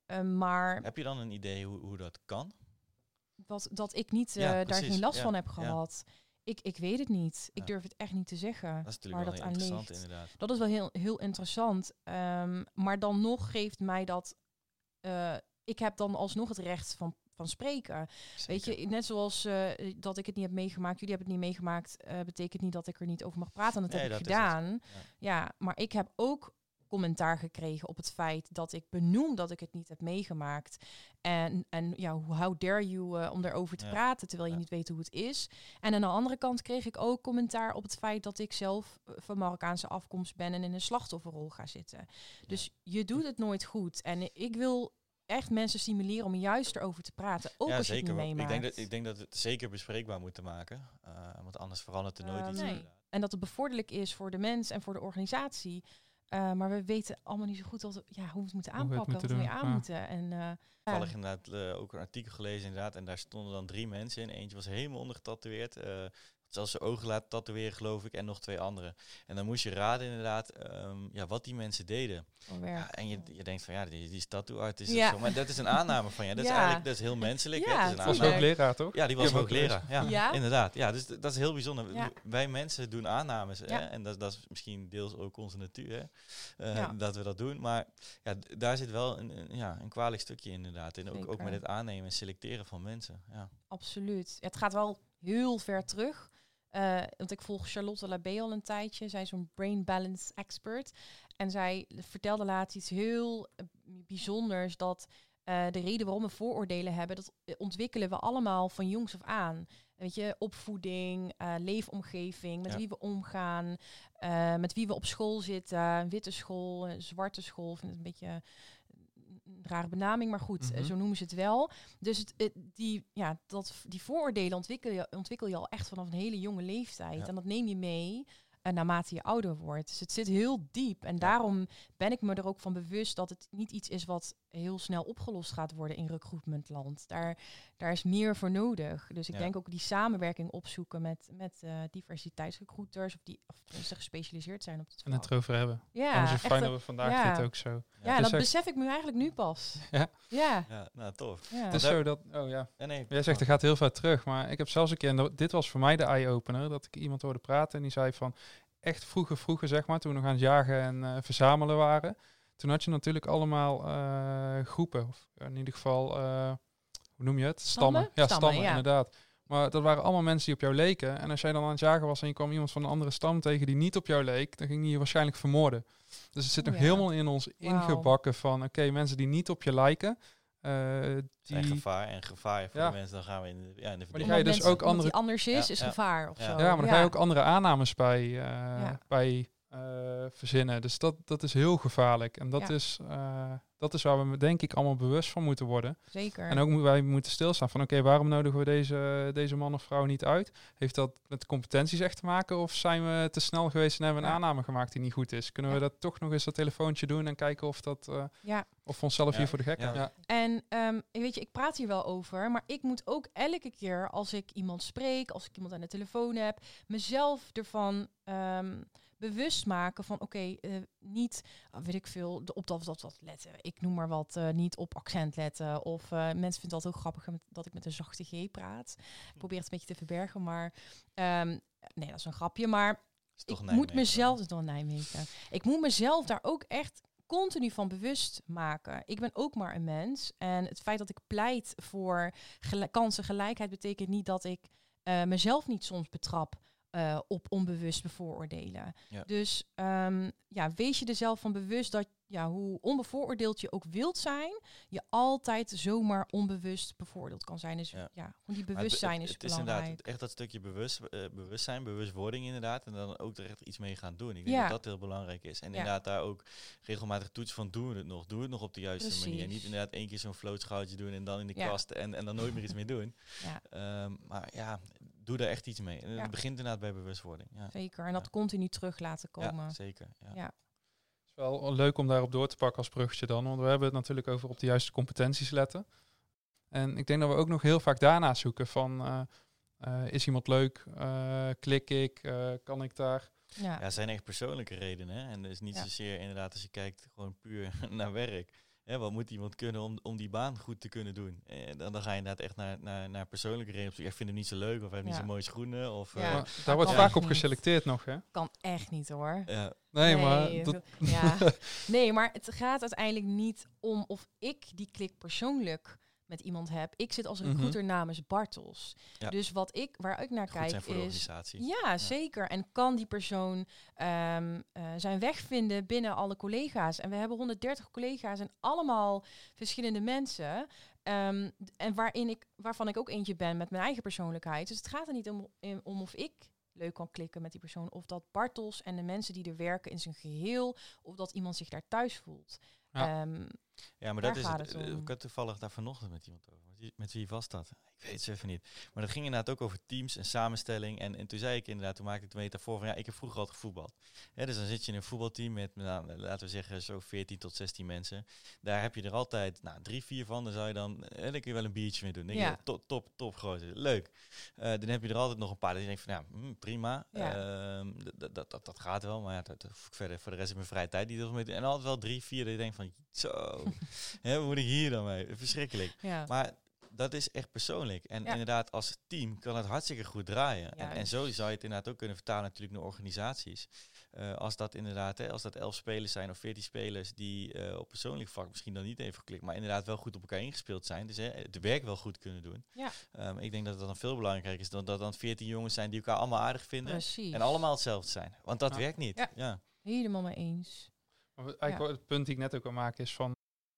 Ehm, maar Heb je dan een idee hoe, hoe dat kan? Dat, dat ik niet eh, Ja, daar geen last Ja, van heb ja. gehad. Ik, ik weet het niet. Ik durf het echt niet te zeggen. Dat is natuurlijk waar wel dat interessant ligt. inderdaad. Dat is wel heel, heel interessant. Ehm, maar dan nog geeft mij dat. eh, ik heb dan alsnog het recht van, van spreken. Weet je, net zoals eh, dat ik het niet heb meegemaakt, jullie hebben het niet meegemaakt, betekent niet dat ik er niet over mag praten. En dat Nee, heb ik dat gedaan. Ja. maar ik heb ook commentaar gekregen op het feit dat ik benoem dat ik het niet heb meegemaakt. En, en ja, hoe how dare you eh, om daarover te Ja. praten terwijl je Ja. niet weet hoe het is. En aan de andere kant kreeg ik ook commentaar op het feit dat ik zelf eh, van Marokkaanse afkomst ben en in een slachtofferrol ga zitten. Dus je doet het nooit goed. En ik wil echt mensen stimuleren om juist erover te praten. Ook ja, als je zeker. het wel. niet ik, denk dat, ik denk dat het zeker bespreekbaar moeten maken. eh, want anders verandert er nooit iets. nee. En dat het bevorderlijk is voor de mens en voor de organisatie. Eh, maar we weten allemaal niet zo goed wat, ja, hoe we het moeten Hoe we het aanpakken, wat we mee aan ja. moeten. En, eh, Toevallig ja. inderdaad eh, ook een artikel gelezen inderdaad. En daar stonden dan drie mensen in. Eentje was helemaal ondergetatoeëerd. Zelfs zijn ogen laten tatoeëren geloof ik. En nog twee anderen. En dan moest je raden inderdaad ehm, ja, wat die mensen deden. Werk. Ja, en je, je denkt van ja, die, die is tattoo artist Ja. of zo. Maar dat is een aanname van je. Dat is eigenlijk dat is heel menselijk. hè. Ja, een Dat is aanname. hoogleraar, toch? Ja, die was hoogleraar. Ja, Ja? inderdaad. Ja, dus dat is heel bijzonder. Wij mensen doen aannames. Hè? En dat, dat is misschien deels ook onze natuur, hè? Eh, Ja. dat we dat doen. Maar ja, daar zit wel een, een- ja, een kwalijk stukje inderdaad in. Ook, ook met het aannemen en selecteren van mensen. Ja. Absoluut. Het gaat wel heel ver terug. Eh, want ik volg Charlotte Labé al een tijdje. Zij is zo'n brain balance expert. En zij vertelde laatst iets heel eh, bijzonders. Dat eh, de reden waarom we vooroordelen hebben, dat ontwikkelen we allemaal van jongs af aan. Weet je, opvoeding, leefomgeving, met Ja. wie we omgaan, met wie we op school zitten, een witte school, een zwarte school. Ik vind het een beetje een rare benaming, maar goed, eh, Mhm. zo noemen ze het wel. Dus het, het- die, ja, dat, die vooroordelen ontwikkel je, ontwikkel je al echt vanaf een hele jonge leeftijd. Ja. En dat neem je mee eh, naarmate je ouder wordt. Dus het zit heel diep. En daarom ben ik me er ook van bewust dat het niet iets is wat heel snel opgelost gaat worden in recruitmentland. Daar, daar is meer voor nodig. Dus ik Ja. denk ook die samenwerking opzoeken met, met eh, diversiteitsrecruiters, of die of tenminste gespecialiseerd zijn op het En het erover hebben. Ja, Ja, fijn een- dat we vandaag ja. dit ook zo. ja, dat echt- besef ik me eigenlijk nu pas. <laughs> Ja. Ja, ja, nou tof. ja. Het is zo dat, oh ja. Ja, nee. Jij zegt, er gaat heel ver terug, maar ik heb zelfs een keer, en dit was voor mij de eye-opener, dat ik iemand hoorde praten en die zei van, echt vroeger, vroeger zeg maar, toen we nog aan het jagen en eh, verzamelen waren, toen had je natuurlijk allemaal eh, groepen, of in ieder geval, eh, hoe noem je het? Stammen? Ja, Stammen, stammen, ja. inderdaad. Maar dat waren allemaal mensen die op jou leken. En als jij dan aan het jagen was en je kwam iemand van een andere stam tegen die niet op jou leek, dan ging die je waarschijnlijk vermoorden. Dus het zit nog Ja. helemaal in ons ingebakken van, oké, mensen die niet op je lijken, eh, die... gevaar en gevaar voor Ja. de mensen. Dan gaan we in de, ja, in de die verdediging. ga je dus mensen- ook andere- die anders is, Ja, is ja. gevaar of Ja. zo. Ja, maar dan ga je ook andere aannames bij, eh, Ja. bij eh, verzinnen. Dus dat, dat is heel gevaarlijk. En dat, Ja. is, eh, dat is waar we denk ik allemaal bewust van moeten worden. Zeker. En ook moeten wij moeten stilstaan van oké, waarom nodigen we deze, deze man of vrouw niet uit? Heeft dat met competenties echt te maken? Of zijn we te snel geweest en hebben we een Ja. aanname gemaakt die niet goed is? Kunnen we dat toch nog eens dat telefoontje doen en kijken of, dat, eh, ja. of we onszelf Ja. hier voor de gek? Ja. En ehm, weet je, ik praat hier wel over, maar ik moet ook elke keer als ik iemand spreek, als ik iemand aan de telefoon heb, mezelf ervan ehm, bewust maken van oké, eh, niet, ah, weet ik veel, de, op dat dat, dat letten. Ik noem maar wat, eh, niet op accent letten. Of eh, mensen vinden altijd heel grappig dat ik met een zachte G praat. Ik probeer het een beetje te verbergen, maar ehm, nee, dat is een grapje. Maar ik Nijmegen, moet mezelf, is dan Nijmegen. Ik moet mezelf daar ook echt continu van bewust maken. Ik ben ook maar een mens. En het feit dat ik pleit voor gel- kansengelijkheid betekent niet dat ik mezelf niet soms betrap eh, op onbewust bevooroordelen. Ja. Dus ehm, ja, wees je er zelf van bewust dat ja, hoe onbevooroordeeld je ook wilt zijn, je altijd zomaar onbewust bevooroordeeld kan zijn. Dus ja, Ja. gewoon die Maar het- bewustzijn het, is het is belangrijk. inderdaad echt dat stukje bewust, eh, bewustzijn, bewustwording inderdaad. En dan ook er echt iets mee gaan doen. Ik denk Ja. dat dat heel belangrijk is. En inderdaad daar ook regelmatig toetsen van doen we het nog. Doen we het nog op de juiste manier. En niet Precies. inderdaad één keer zo'n flootschouwtje doen en dan in de kast en, en dan nooit meer iets meer doen. Ja. Ehm, maar ja, doe daar echt iets mee. En Ja. het begint inderdaad bij bewustwording. Ja, Zeker. En dat Ja. continu terug laten komen. ja zeker. Ja. Ja. Het is wel leuk om daarop door te pakken als bruggetje dan. Want we hebben het natuurlijk over op de juiste competenties letten. En ik denk dat we ook nog heel vaak daarna zoeken van... eh, eh, is iemand leuk? Eh, klik ik? Eh, kan ik daar? Ja. Zijn echt persoonlijke redenen. Hè? En dus niet Ja. zozeer inderdaad als je kijkt gewoon puur <laughs> naar werk. Hè, wat moet iemand kunnen om, om die baan goed te kunnen doen? En dan, dan ga je inderdaad echt naar, naar, naar persoonlijke redenen. Ik vind hem niet zo leuk of hij heeft niet zo mooie schoenen. Of, Ja. eh, Maar daar wordt vaak op niet. geselecteerd nog, hè? Kan echt niet hoor. ja, Nee, maar... Dat, veel- ja. <laughs> nee, maar het gaat uiteindelijk niet om of ik die klik persoonlijk met iemand heb. Ik zit als Mhm. recruiter namens Bartels. Ja. Dus wat ik, waar ik naar Goed kijk is... organisatie. Ja, zeker. En kan die persoon ehm, eh, zijn weg vinden binnen alle collega's? En we hebben 130 collega's en allemaal verschillende mensen. Ehm, en waarin ik, waarvan ik ook eentje ben met mijn eigen persoonlijkheid. Dus het gaat er niet om, om of ik leuk kan klikken met die persoon. Of dat Bartels en de mensen die er werken in zijn geheel. Of dat iemand zich daar thuis voelt. Ja. Ehm, Ja, maar dat is het. Eh. Ik had toevallig daar vanochtend met iemand over. Met wie was dat? Ik weet het even niet. Maar dat ging inderdaad ook over teams en samenstelling. En, en toen zei ik inderdaad, toen maakte ik de metafoor van ja, ik heb vroeger altijd gevoetbald. Dus dan zit je in een voetbalteam met, nou, laten we zeggen, zo 14 tot 16 mensen. Daar heb je er altijd nou, drie, vier van. Dan zou je dan, eh, dan kun je wel een biertje mee doen. Denk je, Ja. top, top, top groot. Leuk. Eh, dan heb je er altijd nog een paar. Dat je denkt van ja, hm, prima. Ja. Ehm, dat, dat, dat gaat wel. Maar ja, dat, dat hoef ik verder voor de rest in mijn vrije tijd te- En altijd wel drie, vier. Dat je denkt van zo. <laughs> Hè, wat moet ik hier dan mee? Verschrikkelijk. ja. Maar dat is echt persoonlijk. En Ja. inderdaad, als team kan het hartstikke goed draaien. En, en zo zou je het inderdaad ook kunnen vertalen natuurlijk naar organisaties. Eh, als dat inderdaad, hè, als dat elf spelers zijn of veertien spelers die eh, op persoonlijk vlak misschien dan niet even geklikt, maar inderdaad wel goed op elkaar ingespeeld zijn. Dus hè, het werk wel goed kunnen doen. Ja. Ehm, ik denk dat het dan veel belangrijker is dan dat dan veertien jongens zijn die elkaar allemaal aardig vinden. Precies. En allemaal hetzelfde zijn. Want dat Ja. werkt niet. Ja. Ja. Helemaal mee eens. Maar Eigenlijk het punt die ik net ook wil maken is van...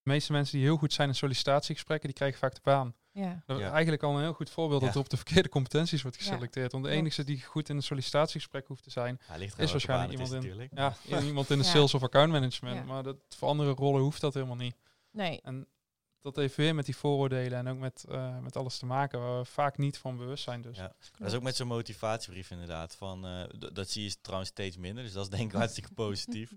De meeste mensen die heel goed zijn in sollicitatiegesprekken, die krijgen vaak de baan. Ja. Dat is Ja. eigenlijk al een heel goed voorbeeld dat er op de verkeerde competenties wordt geselecteerd. Want de enige die goed in een sollicitatiegesprek hoeft te zijn, is waarschijnlijk iemand is in, ja, iemand in de <laughs> Ja. sales of account management. Ja. Maar dat, voor andere rollen hoeft dat helemaal niet. Nee. En dat heeft weer met die vooroordelen en ook met, eh, met alles te maken waar we vaak niet van bewust zijn. Dus. Ja. Dat is ook met zo'n motivatiebrief inderdaad. Van, eh, dat zie je trouwens steeds minder, dus dat is denk ik <laughs> hartstikke positief.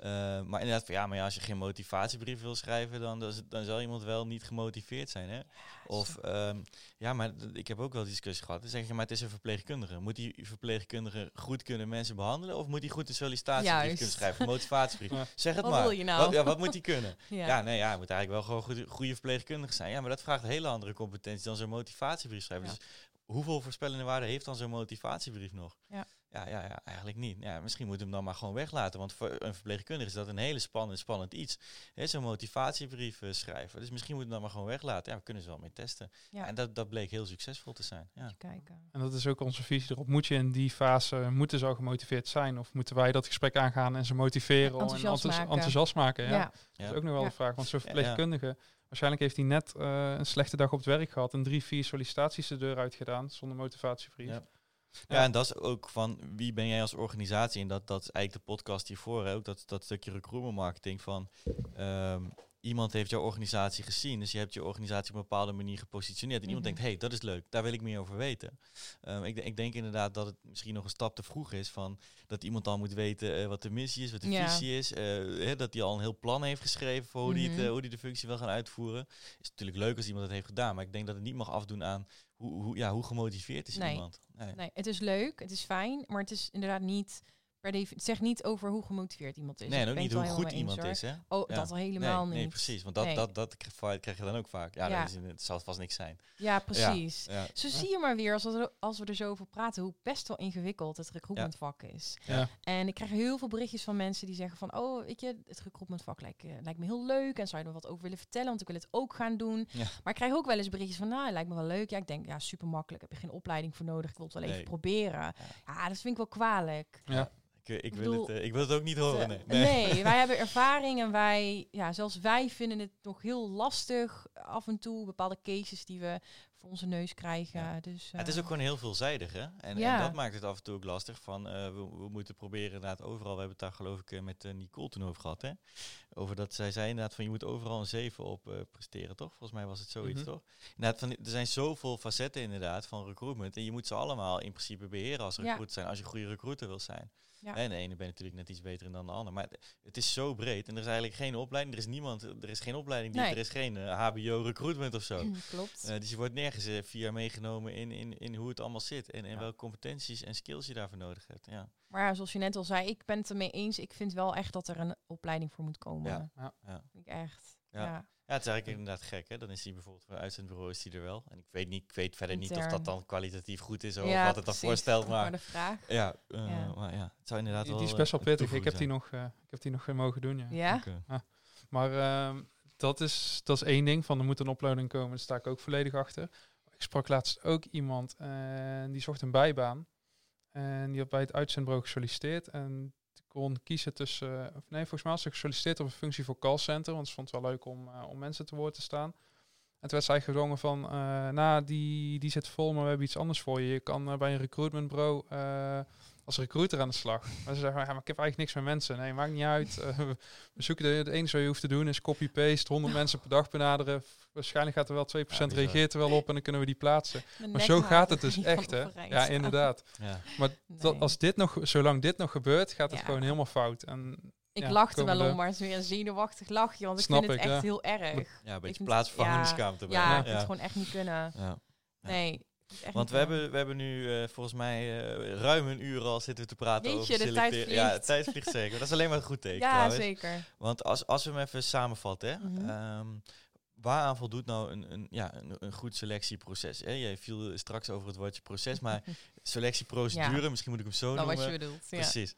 Eh, maar inderdaad, van, ja, maar ja, als je geen motivatiebrief wil schrijven, dan, dan, zal iemand wel niet gemotiveerd zijn. Hè? Of, ehm, ja, maar ik heb ook wel discussie gehad. Dan zeg je, maar het is een verpleegkundige. Moet die verpleegkundige goed kunnen mensen behandelen? Of moet hij goed een sollicitatiebrief Juist. kunnen schrijven? Motivatiebrief. <laughs> Ja. Zeg het Wat maar. wil je nou? Wat, ja, wat moet hij kunnen? <laughs> Ja. Ja, nee, ja, hij moet eigenlijk wel gewoon goed, goede verpleegkundige zijn. Ja, maar dat vraagt hele andere competenties dan zo'n motivatiebrief schrijven. Ja. Dus hoeveel voorspellende waarde heeft dan zo'n motivatiebrief nog? Ja. Ja, ja, ja, eigenlijk niet. Ja, misschien moet hem dan maar gewoon weglaten. Want voor een verpleegkundige is dat een hele spannend, spannend iets. Hè, Zo'n motivatiebrief eh, schrijven. Dus misschien moet hem dan maar gewoon weglaten. Ja, we kunnen ze wel mee testen. Ja. En dat, dat bleek heel succesvol te zijn. Ja. Kijken. En dat is ook onze visie erop. Moet je in die fase, moeten ze al gemotiveerd zijn? Of moeten wij dat gesprek aangaan en ze motiveren en Enthousiast enthousi- maken. enthousiast maken? Ja. Ja. Dat is Ja. ook nog wel Ja. de vraag. Want zo'n Ja, ja. verpleegkundige, waarschijnlijk heeft hij net eh, een slechte dag op het werk gehad en drie, vier sollicitaties de deur uitgedaan zonder motivatiebrief. Ja. Ja. Ja, en dat is ook van wie ben jij als organisatie? En dat, dat is eigenlijk de podcast hiervoor, hè, ook dat, dat stukje recruitment marketing van ehm, iemand heeft jouw organisatie gezien, dus je hebt je organisatie op een bepaalde manier gepositioneerd. En iemand Mhm. denkt, hé, hey, dat is leuk, daar wil ik meer over weten. Ehm, ik, ik denk inderdaad dat het misschien nog een stap te vroeg is van dat iemand al moet weten eh, wat de missie is, wat de Ja. visie is, eh, hè, dat hij al een heel plan heeft geschreven voor hoe hij Mhm. eh, de functie wil gaan uitvoeren. Is natuurlijk leuk als iemand het heeft gedaan, maar ik denk dat het niet mag afdoen aan hoe, hoe, ja, hoe gemotiveerd is Nee. iemand. Nee. Nee, het is leuk, het is fijn, maar het is inderdaad niet per definitie. Het zegt niet over hoe gemotiveerd iemand is. Nee, en Ik ook niet hoe goed iemand eens, is, hè? Oh, Ja. dat al helemaal nee, niet. Nee, precies. Want dat, Nee. dat, dat krijg krijg je dan ook vaak. Ja, is, het zal vast niks zijn. Ja, precies. Ja. Zo zie je maar weer, als we, er- als we er zo over praten, hoe best wel ingewikkeld het recruitmentvak is. Ja. En ik krijg heel veel berichtjes van mensen die zeggen van, oh, weet je, het recruitmentvak lijkt, eh, lijkt me heel leuk en zou je er wat over willen vertellen, want ik wil het ook gaan doen. Ja. Maar ik krijg ook wel eens berichtjes van, nou, het lijkt me wel leuk. Ja, ik denk, ja, super makkelijk, heb je geen opleiding voor nodig, ik wil het wel even Nee. proberen. Ja, dat vind ik wel kwalijk. Ja. Ik, ik, wil bedoel, het, eh, ik wil het ook niet horen. Nee. Nee, wij <laughs> hebben ervaring en wij, ja, zelfs wij vinden het nog heel lastig af en toe, bepaalde cases die we voor onze neus krijgen. Ja. Dus, Ja, het is eh, ook gewoon heel veelzijdig, hè? En, Ja. en dat maakt het af en toe ook lastig. Van, eh, we, we moeten proberen inderdaad overal. We hebben het daar geloof ik met Nicole toen over gehad, hè? Over dat zij zei inderdaad van je moet overal een 7 op presteren, toch? Volgens mij was het zoiets, Mhm. toch? Inderdaad, van, er zijn zoveel facetten inderdaad van recruitment. En je moet ze allemaal in principe beheren als Ja. recruiter zijn. Als je een goede recruiter wil zijn. Ja. En de ene ben je natuurlijk net iets beter in dan de ander. Maar het- is zo breed. En er is eigenlijk geen opleiding. Er is niemand, er is geen opleiding. Die, Nee. Er is geen eh, HBO recruitment of zo. <clears throat> Klopt. Eh, dus je wordt nergens eh, via meegenomen in, in, in hoe het allemaal zit. En, en Ja. welke competenties en skills je daarvoor nodig hebt. Ja. Maar ja, zoals je net al zei, ik ben het ermee eens. Ik vind wel echt dat er een opleiding voor moet komen. Ja. Ja. Ja. Vind ik echt. Ja. Ja. het is eigenlijk inderdaad gek. Hè? Dan is die bijvoorbeeld voor een uitzendbureau is die er wel. En ik weet, niet, ik weet verder niet of dat dan kwalitatief goed is. Of Ja, wat het dan voorstelt. Maar Maar de vraag. ja, eh, Ja. maar ja, het zou inderdaad Die, wel... die is eh, best wel pittig. Ik heb die nog, eh, ik heb die nog eh, mogen doen, ja. Maar ehm, dat is, dat is één ding. Van er moet een uploading komen, daar sta ik ook volledig achter. Ik sprak laatst ook iemand en die zocht een bijbaan. En die had bij het uitzendbureau gesolliciteerd. En kon kiezen tussen... Of nee, volgens mij had ze gesolliciteerd op een functie voor callcenter. Want ze vond het wel leuk om, uh, om mensen te woord te staan. En toen werd zij gedwongen van... Uh, nou, die, die zit vol, maar we hebben iets anders voor je. Je kan bij een recruitmentbureau als recruiter aan de slag. Maar ze zeggen, ja, maar ik heb eigenlijk niks met mensen. Nee, maakt niet uit. Uh, we zoeken de, het enige wat je hoeft te doen is copy-paste, 100 mensen per dag benaderen. Waarschijnlijk gaat er wel 2% ja, reageert er wel op en dan kunnen we die plaatsen. maar zo gaat het dus echt, hè? Ja, inderdaad. Ja. Maar dat, als dit nog, zolang dit nog gebeurt, gaat het gewoon helemaal fout. En ik ja, lachte wel om, maar het is weer een zenuwachtig lachje, want ik vind het echt heel erg. Ja, een beetje plaatsvervangingskamer ja, ja, ik vind het gewoon echt niet kunnen. Nee, want we hebben, we hebben nu uh, volgens mij uh, ruim een uur al zitten te praten Weet je, over de tijd vliegt. Ja, de tijd vliegt zeker. Dat is alleen maar een goed teken Ja, trouwens. zeker. Want als, als we hem even samenvatten, hè, mm -hmm. um, waaraan voldoet nou een, een, ja, een, een goed selectieproces? Hè? Jij viel straks over het woordje proces, maar <laughs> selectieprocedure, ja. misschien moet ik hem zo nou, noemen. wat je bedoelt, Precies.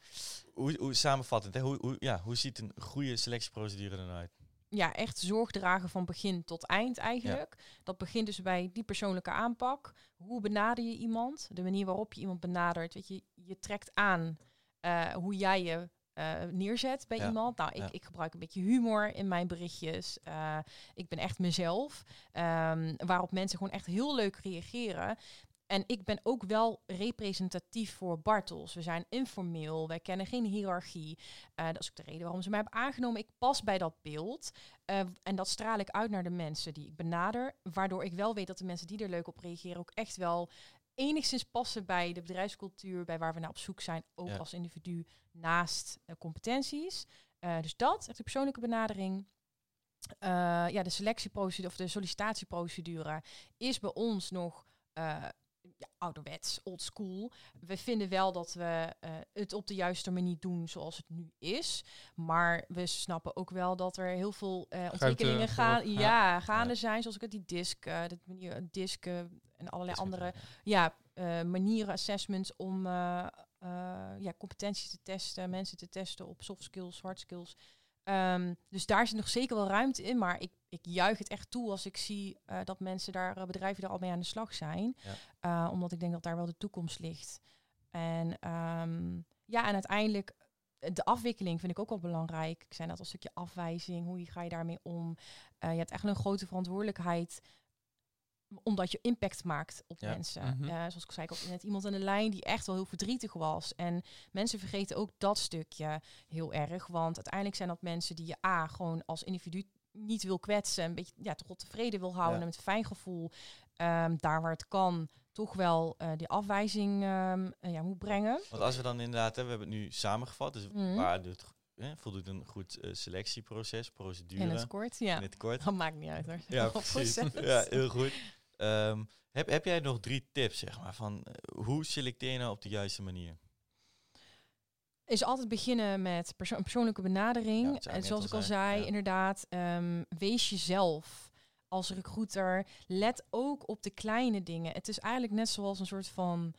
Hoe, hoe samenvattend, hè? Hoe, hoe, ja, hoe ziet een goede selectieprocedure er nou uit? Ja, echt zorg dragen van begin tot eind eigenlijk. Dat begint dus bij die persoonlijke aanpak. Hoe benader je iemand? De manier waarop je iemand benadert. Weet je, je trekt aan uh, hoe jij je uh, neerzet bij ja. iemand. Nou, ik, ja. ik, gebruik een beetje humor in mijn berichtjes. Uh, ik ben echt mezelf. Um, waarop mensen gewoon echt heel leuk reageren. En ik ben ook wel representatief voor Bartels. We zijn informeel, wij kennen geen hiërarchie. Uh, dat is ook de reden waarom ze mij hebben aangenomen. Ik pas bij dat beeld. Uh, en dat straal ik uit naar de mensen die ik benader. Waardoor ik wel weet dat de mensen die er leuk op reageren ook echt wel enigszins passen bij de bedrijfscultuur, bij waar we naar op zoek zijn, ook ja. als individu naast uh, competenties. dus dat, echt de persoonlijke benadering. ja, de selectieprocedure of de sollicitatieprocedure is bij ons nog ja, ouderwets, old school. We vinden wel dat we uh, het op de juiste manier doen zoals het nu is. Maar we snappen ook wel dat er heel veel uh, ontwikkelingen gaan, ja, ja, gaande ja. zijn. Zoals ik het die disk, uh, dat manier disken en allerlei andere ja, manieren, assessments om ja, competenties te testen, mensen te testen op soft skills, hard skills. Um, dus daar zit nog zeker wel ruimte in, maar ik, ik juich het echt toe als ik zie uh, dat mensen daar, uh, bedrijven er al mee aan de slag zijn. Ja. Uh, omdat ik denk dat daar wel de toekomst ligt. En um, ja, en uiteindelijk de afwikkeling vind ik ook wel belangrijk. Ik zei net al een stukje afwijzing, hoe ga je daarmee om? je hebt echt een grote verantwoordelijkheid omdat je impact maakt op ja. mensen. Mm -hmm. uh, zoals ik zei, ik had net iemand aan de lijn die echt wel heel verdrietig was. En mensen vergeten ook dat stukje heel erg. Want uiteindelijk zijn dat mensen die je A, gewoon als individu niet wil kwetsen. Een beetje ja, toch tevreden wil houden ja. met een fijn gevoel. Um, daar waar het kan, toch wel uh, die afwijzing um, uh, ja, moet brengen. Want als we dan inderdaad, hè, we hebben het nu samengevat. Dus mm. waar het Hè, voldoet een goed uh, selectieproces, procedure. In het kort, ja. In het kort. Dat maakt niet uit hoor. Ja, <laughs> precies. ja, heel goed. Um, heb, heb jij nog drie tips, zeg maar, van uh, hoe selecteer je nou op de juiste manier? Is altijd beginnen met perso persoonlijke benadering. Ja, en zoals ik al zei, ja. inderdaad, um, wees jezelf als recruiter. Let ook op de kleine dingen. Het is eigenlijk net zoals een soort van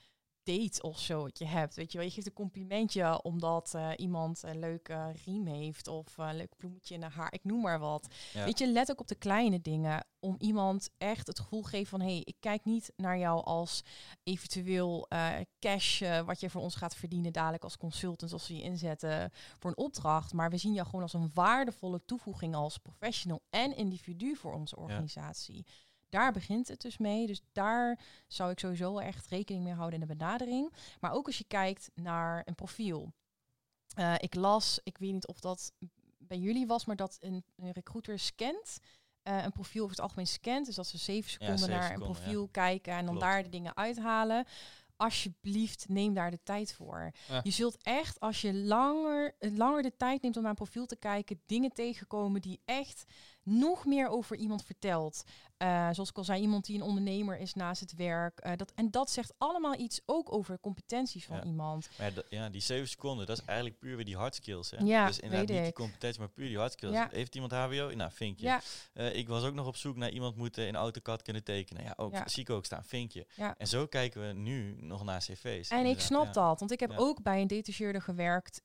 date of zo wat je hebt. Weet je wel, je geeft een complimentje omdat uh, iemand een leuke riem heeft of een leuk bloemetje in haar haar. Ik noem maar wat. Ja. Weet je, let ook op de kleine dingen om iemand echt het gevoel te geven van hé, hey, ik kijk niet naar jou als eventueel uh, cash wat je voor ons gaat verdienen dadelijk als consultant als we je inzetten voor een opdracht, maar we zien jou gewoon als een waardevolle toevoeging als professional en individu voor onze organisatie. Ja daar begint het dus mee. Dus daar zou ik sowieso echt rekening mee houden in de benadering. Maar ook als je kijkt naar een profiel. Uh, ik las, ik weet niet of dat bij jullie was, maar dat een, een recruiter scant. Uh, een profiel over het algemeen scant. Dus dat ze zeven seconden ja, zeven naar seconden, een profiel ja. kijken en dan Klopt. daar de dingen uithalen alsjeblieft, neem daar de tijd voor. Ja. Je zult echt, als je langer, langer de tijd neemt om naar een profiel te kijken, dingen tegenkomen die echt nog meer over iemand vertelt. Uh, zoals ik al zei, iemand die een ondernemer is naast het werk. Uh, dat, en dat zegt allemaal iets ook over competenties van ja. iemand. Maar ja, ja, die zeven seconden, dat is eigenlijk puur weer die hard skills. Hè? Ja, dus inderdaad niet die competentie, maar puur die hard skills. Ja. Heeft iemand HBO? Nou, vinkje. Uh, ik was ook nog op zoek naar iemand moeten in AutoCAD kunnen tekenen. Ja, ook zie ik ook staan, vinkje. En zo kijken we nu nog naar cv's. En ik snap dat, want ik heb ook bij een detacheerder gewerkt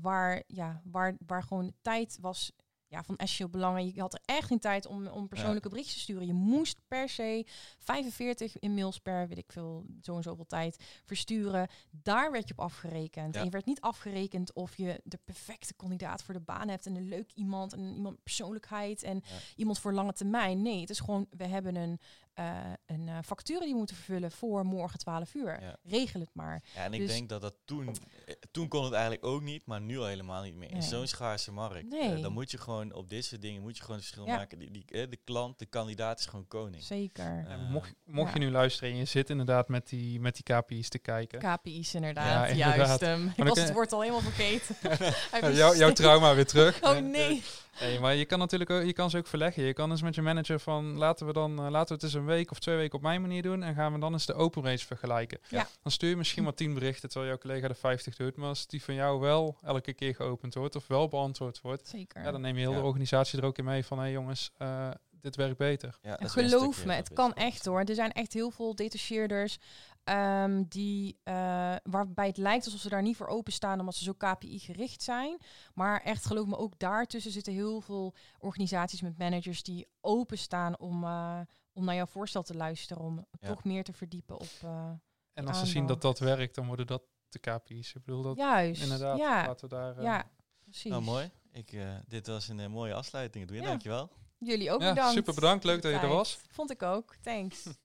waar, ja, waar, waar gewoon tijd was ja, van essentieel belang. Je had er echt geen tijd om, om persoonlijke berichtjes te sturen. Je moest per se 45 e-mails per, weet ik veel, zo en zoveel tijd versturen. Daar werd je op afgerekend. En je werd niet afgerekend of je de perfecte kandidaat voor de baan hebt en een leuk iemand en iemand persoonlijkheid en iemand voor lange termijn. Nee, het is gewoon, we hebben een, eh een eh, factuur die we moeten vervullen voor morgen 12 uur. Ja. Regel het maar. Ja, en ik Dus- denk dat dat toen, eh, toen kon het eigenlijk ook niet, maar nu al helemaal niet meer. In zo'n schaarse markt, Nee. dan moet je gewoon op dit soort dingen moet je gewoon verschil Ja. maken. Die, die, de klant, de kandidaat is gewoon koning. Zeker. Mocht mocht Ja. je nu luisteren en je zit inderdaad met die, met die KPI's te kijken. KPI's inderdaad, Ja, inderdaad. juist. ik was kun- het woord al helemaal vergeten. <laughs> Hij Ja, jou- jouw trauma weer terug. Oh nee. Nee, maar je kan natuurlijk ook, je kan ze ook verleggen. Je kan eens met je manager van laten we dan eh, laten we het eens een week of twee weken op mijn manier doen en gaan we dan eens de open race vergelijken. Ja. Dan stuur je misschien maar 10 berichten terwijl jouw collega de 50 doet, maar als die van jou wel elke keer geopend wordt of wel beantwoord wordt, Zeker. ja, dan neem je heel Ja. de organisatie er ook in mee van hé hey jongens, eh, dit werkt beter. Ja, En geloof me, het kan echt hoor. Er zijn echt heel veel detacheerders ehm, die, eh, waarbij het lijkt alsof ze daar niet voor openstaan omdat ze zo KPI-gericht zijn. Maar echt, geloof me, ook daartussen zitten heel veel organisaties met managers die openstaan om, eh, om naar jouw voorstel te luisteren. Om Ja. toch meer te verdiepen op... eh, En als ze zien dat dat werkt, dan worden dat de KPI's. Ik bedoel dat juist. inderdaad. Ja, Laten we daar. eh, ja, precies. Nou, mooi. Ik, eh, dit was een mooie afsluiting. Doe je, Ja. dankjewel. Jullie ook Ja, bedankt. super bedankt. Leuk dat je er was. Vond ik ook. Thanks. <laughs>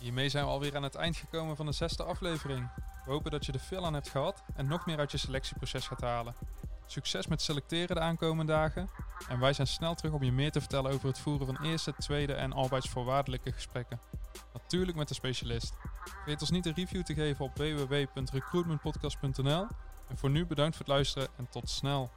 Hiermee zijn we alweer aan het eind gekomen van de zesde aflevering. We hopen dat je er veel aan hebt gehad en nog meer uit je selectieproces gaat halen. Succes met selecteren de aankomende dagen. En wij zijn snel terug om je meer te vertellen over het voeren van eerste, tweede en arbeidsvoorwaardelijke gesprekken. Natuurlijk met de specialist. Vergeet ons niet een review te geven op www.recruitmentpodcast.nl. En voor nu bedankt voor het luisteren en tot snel.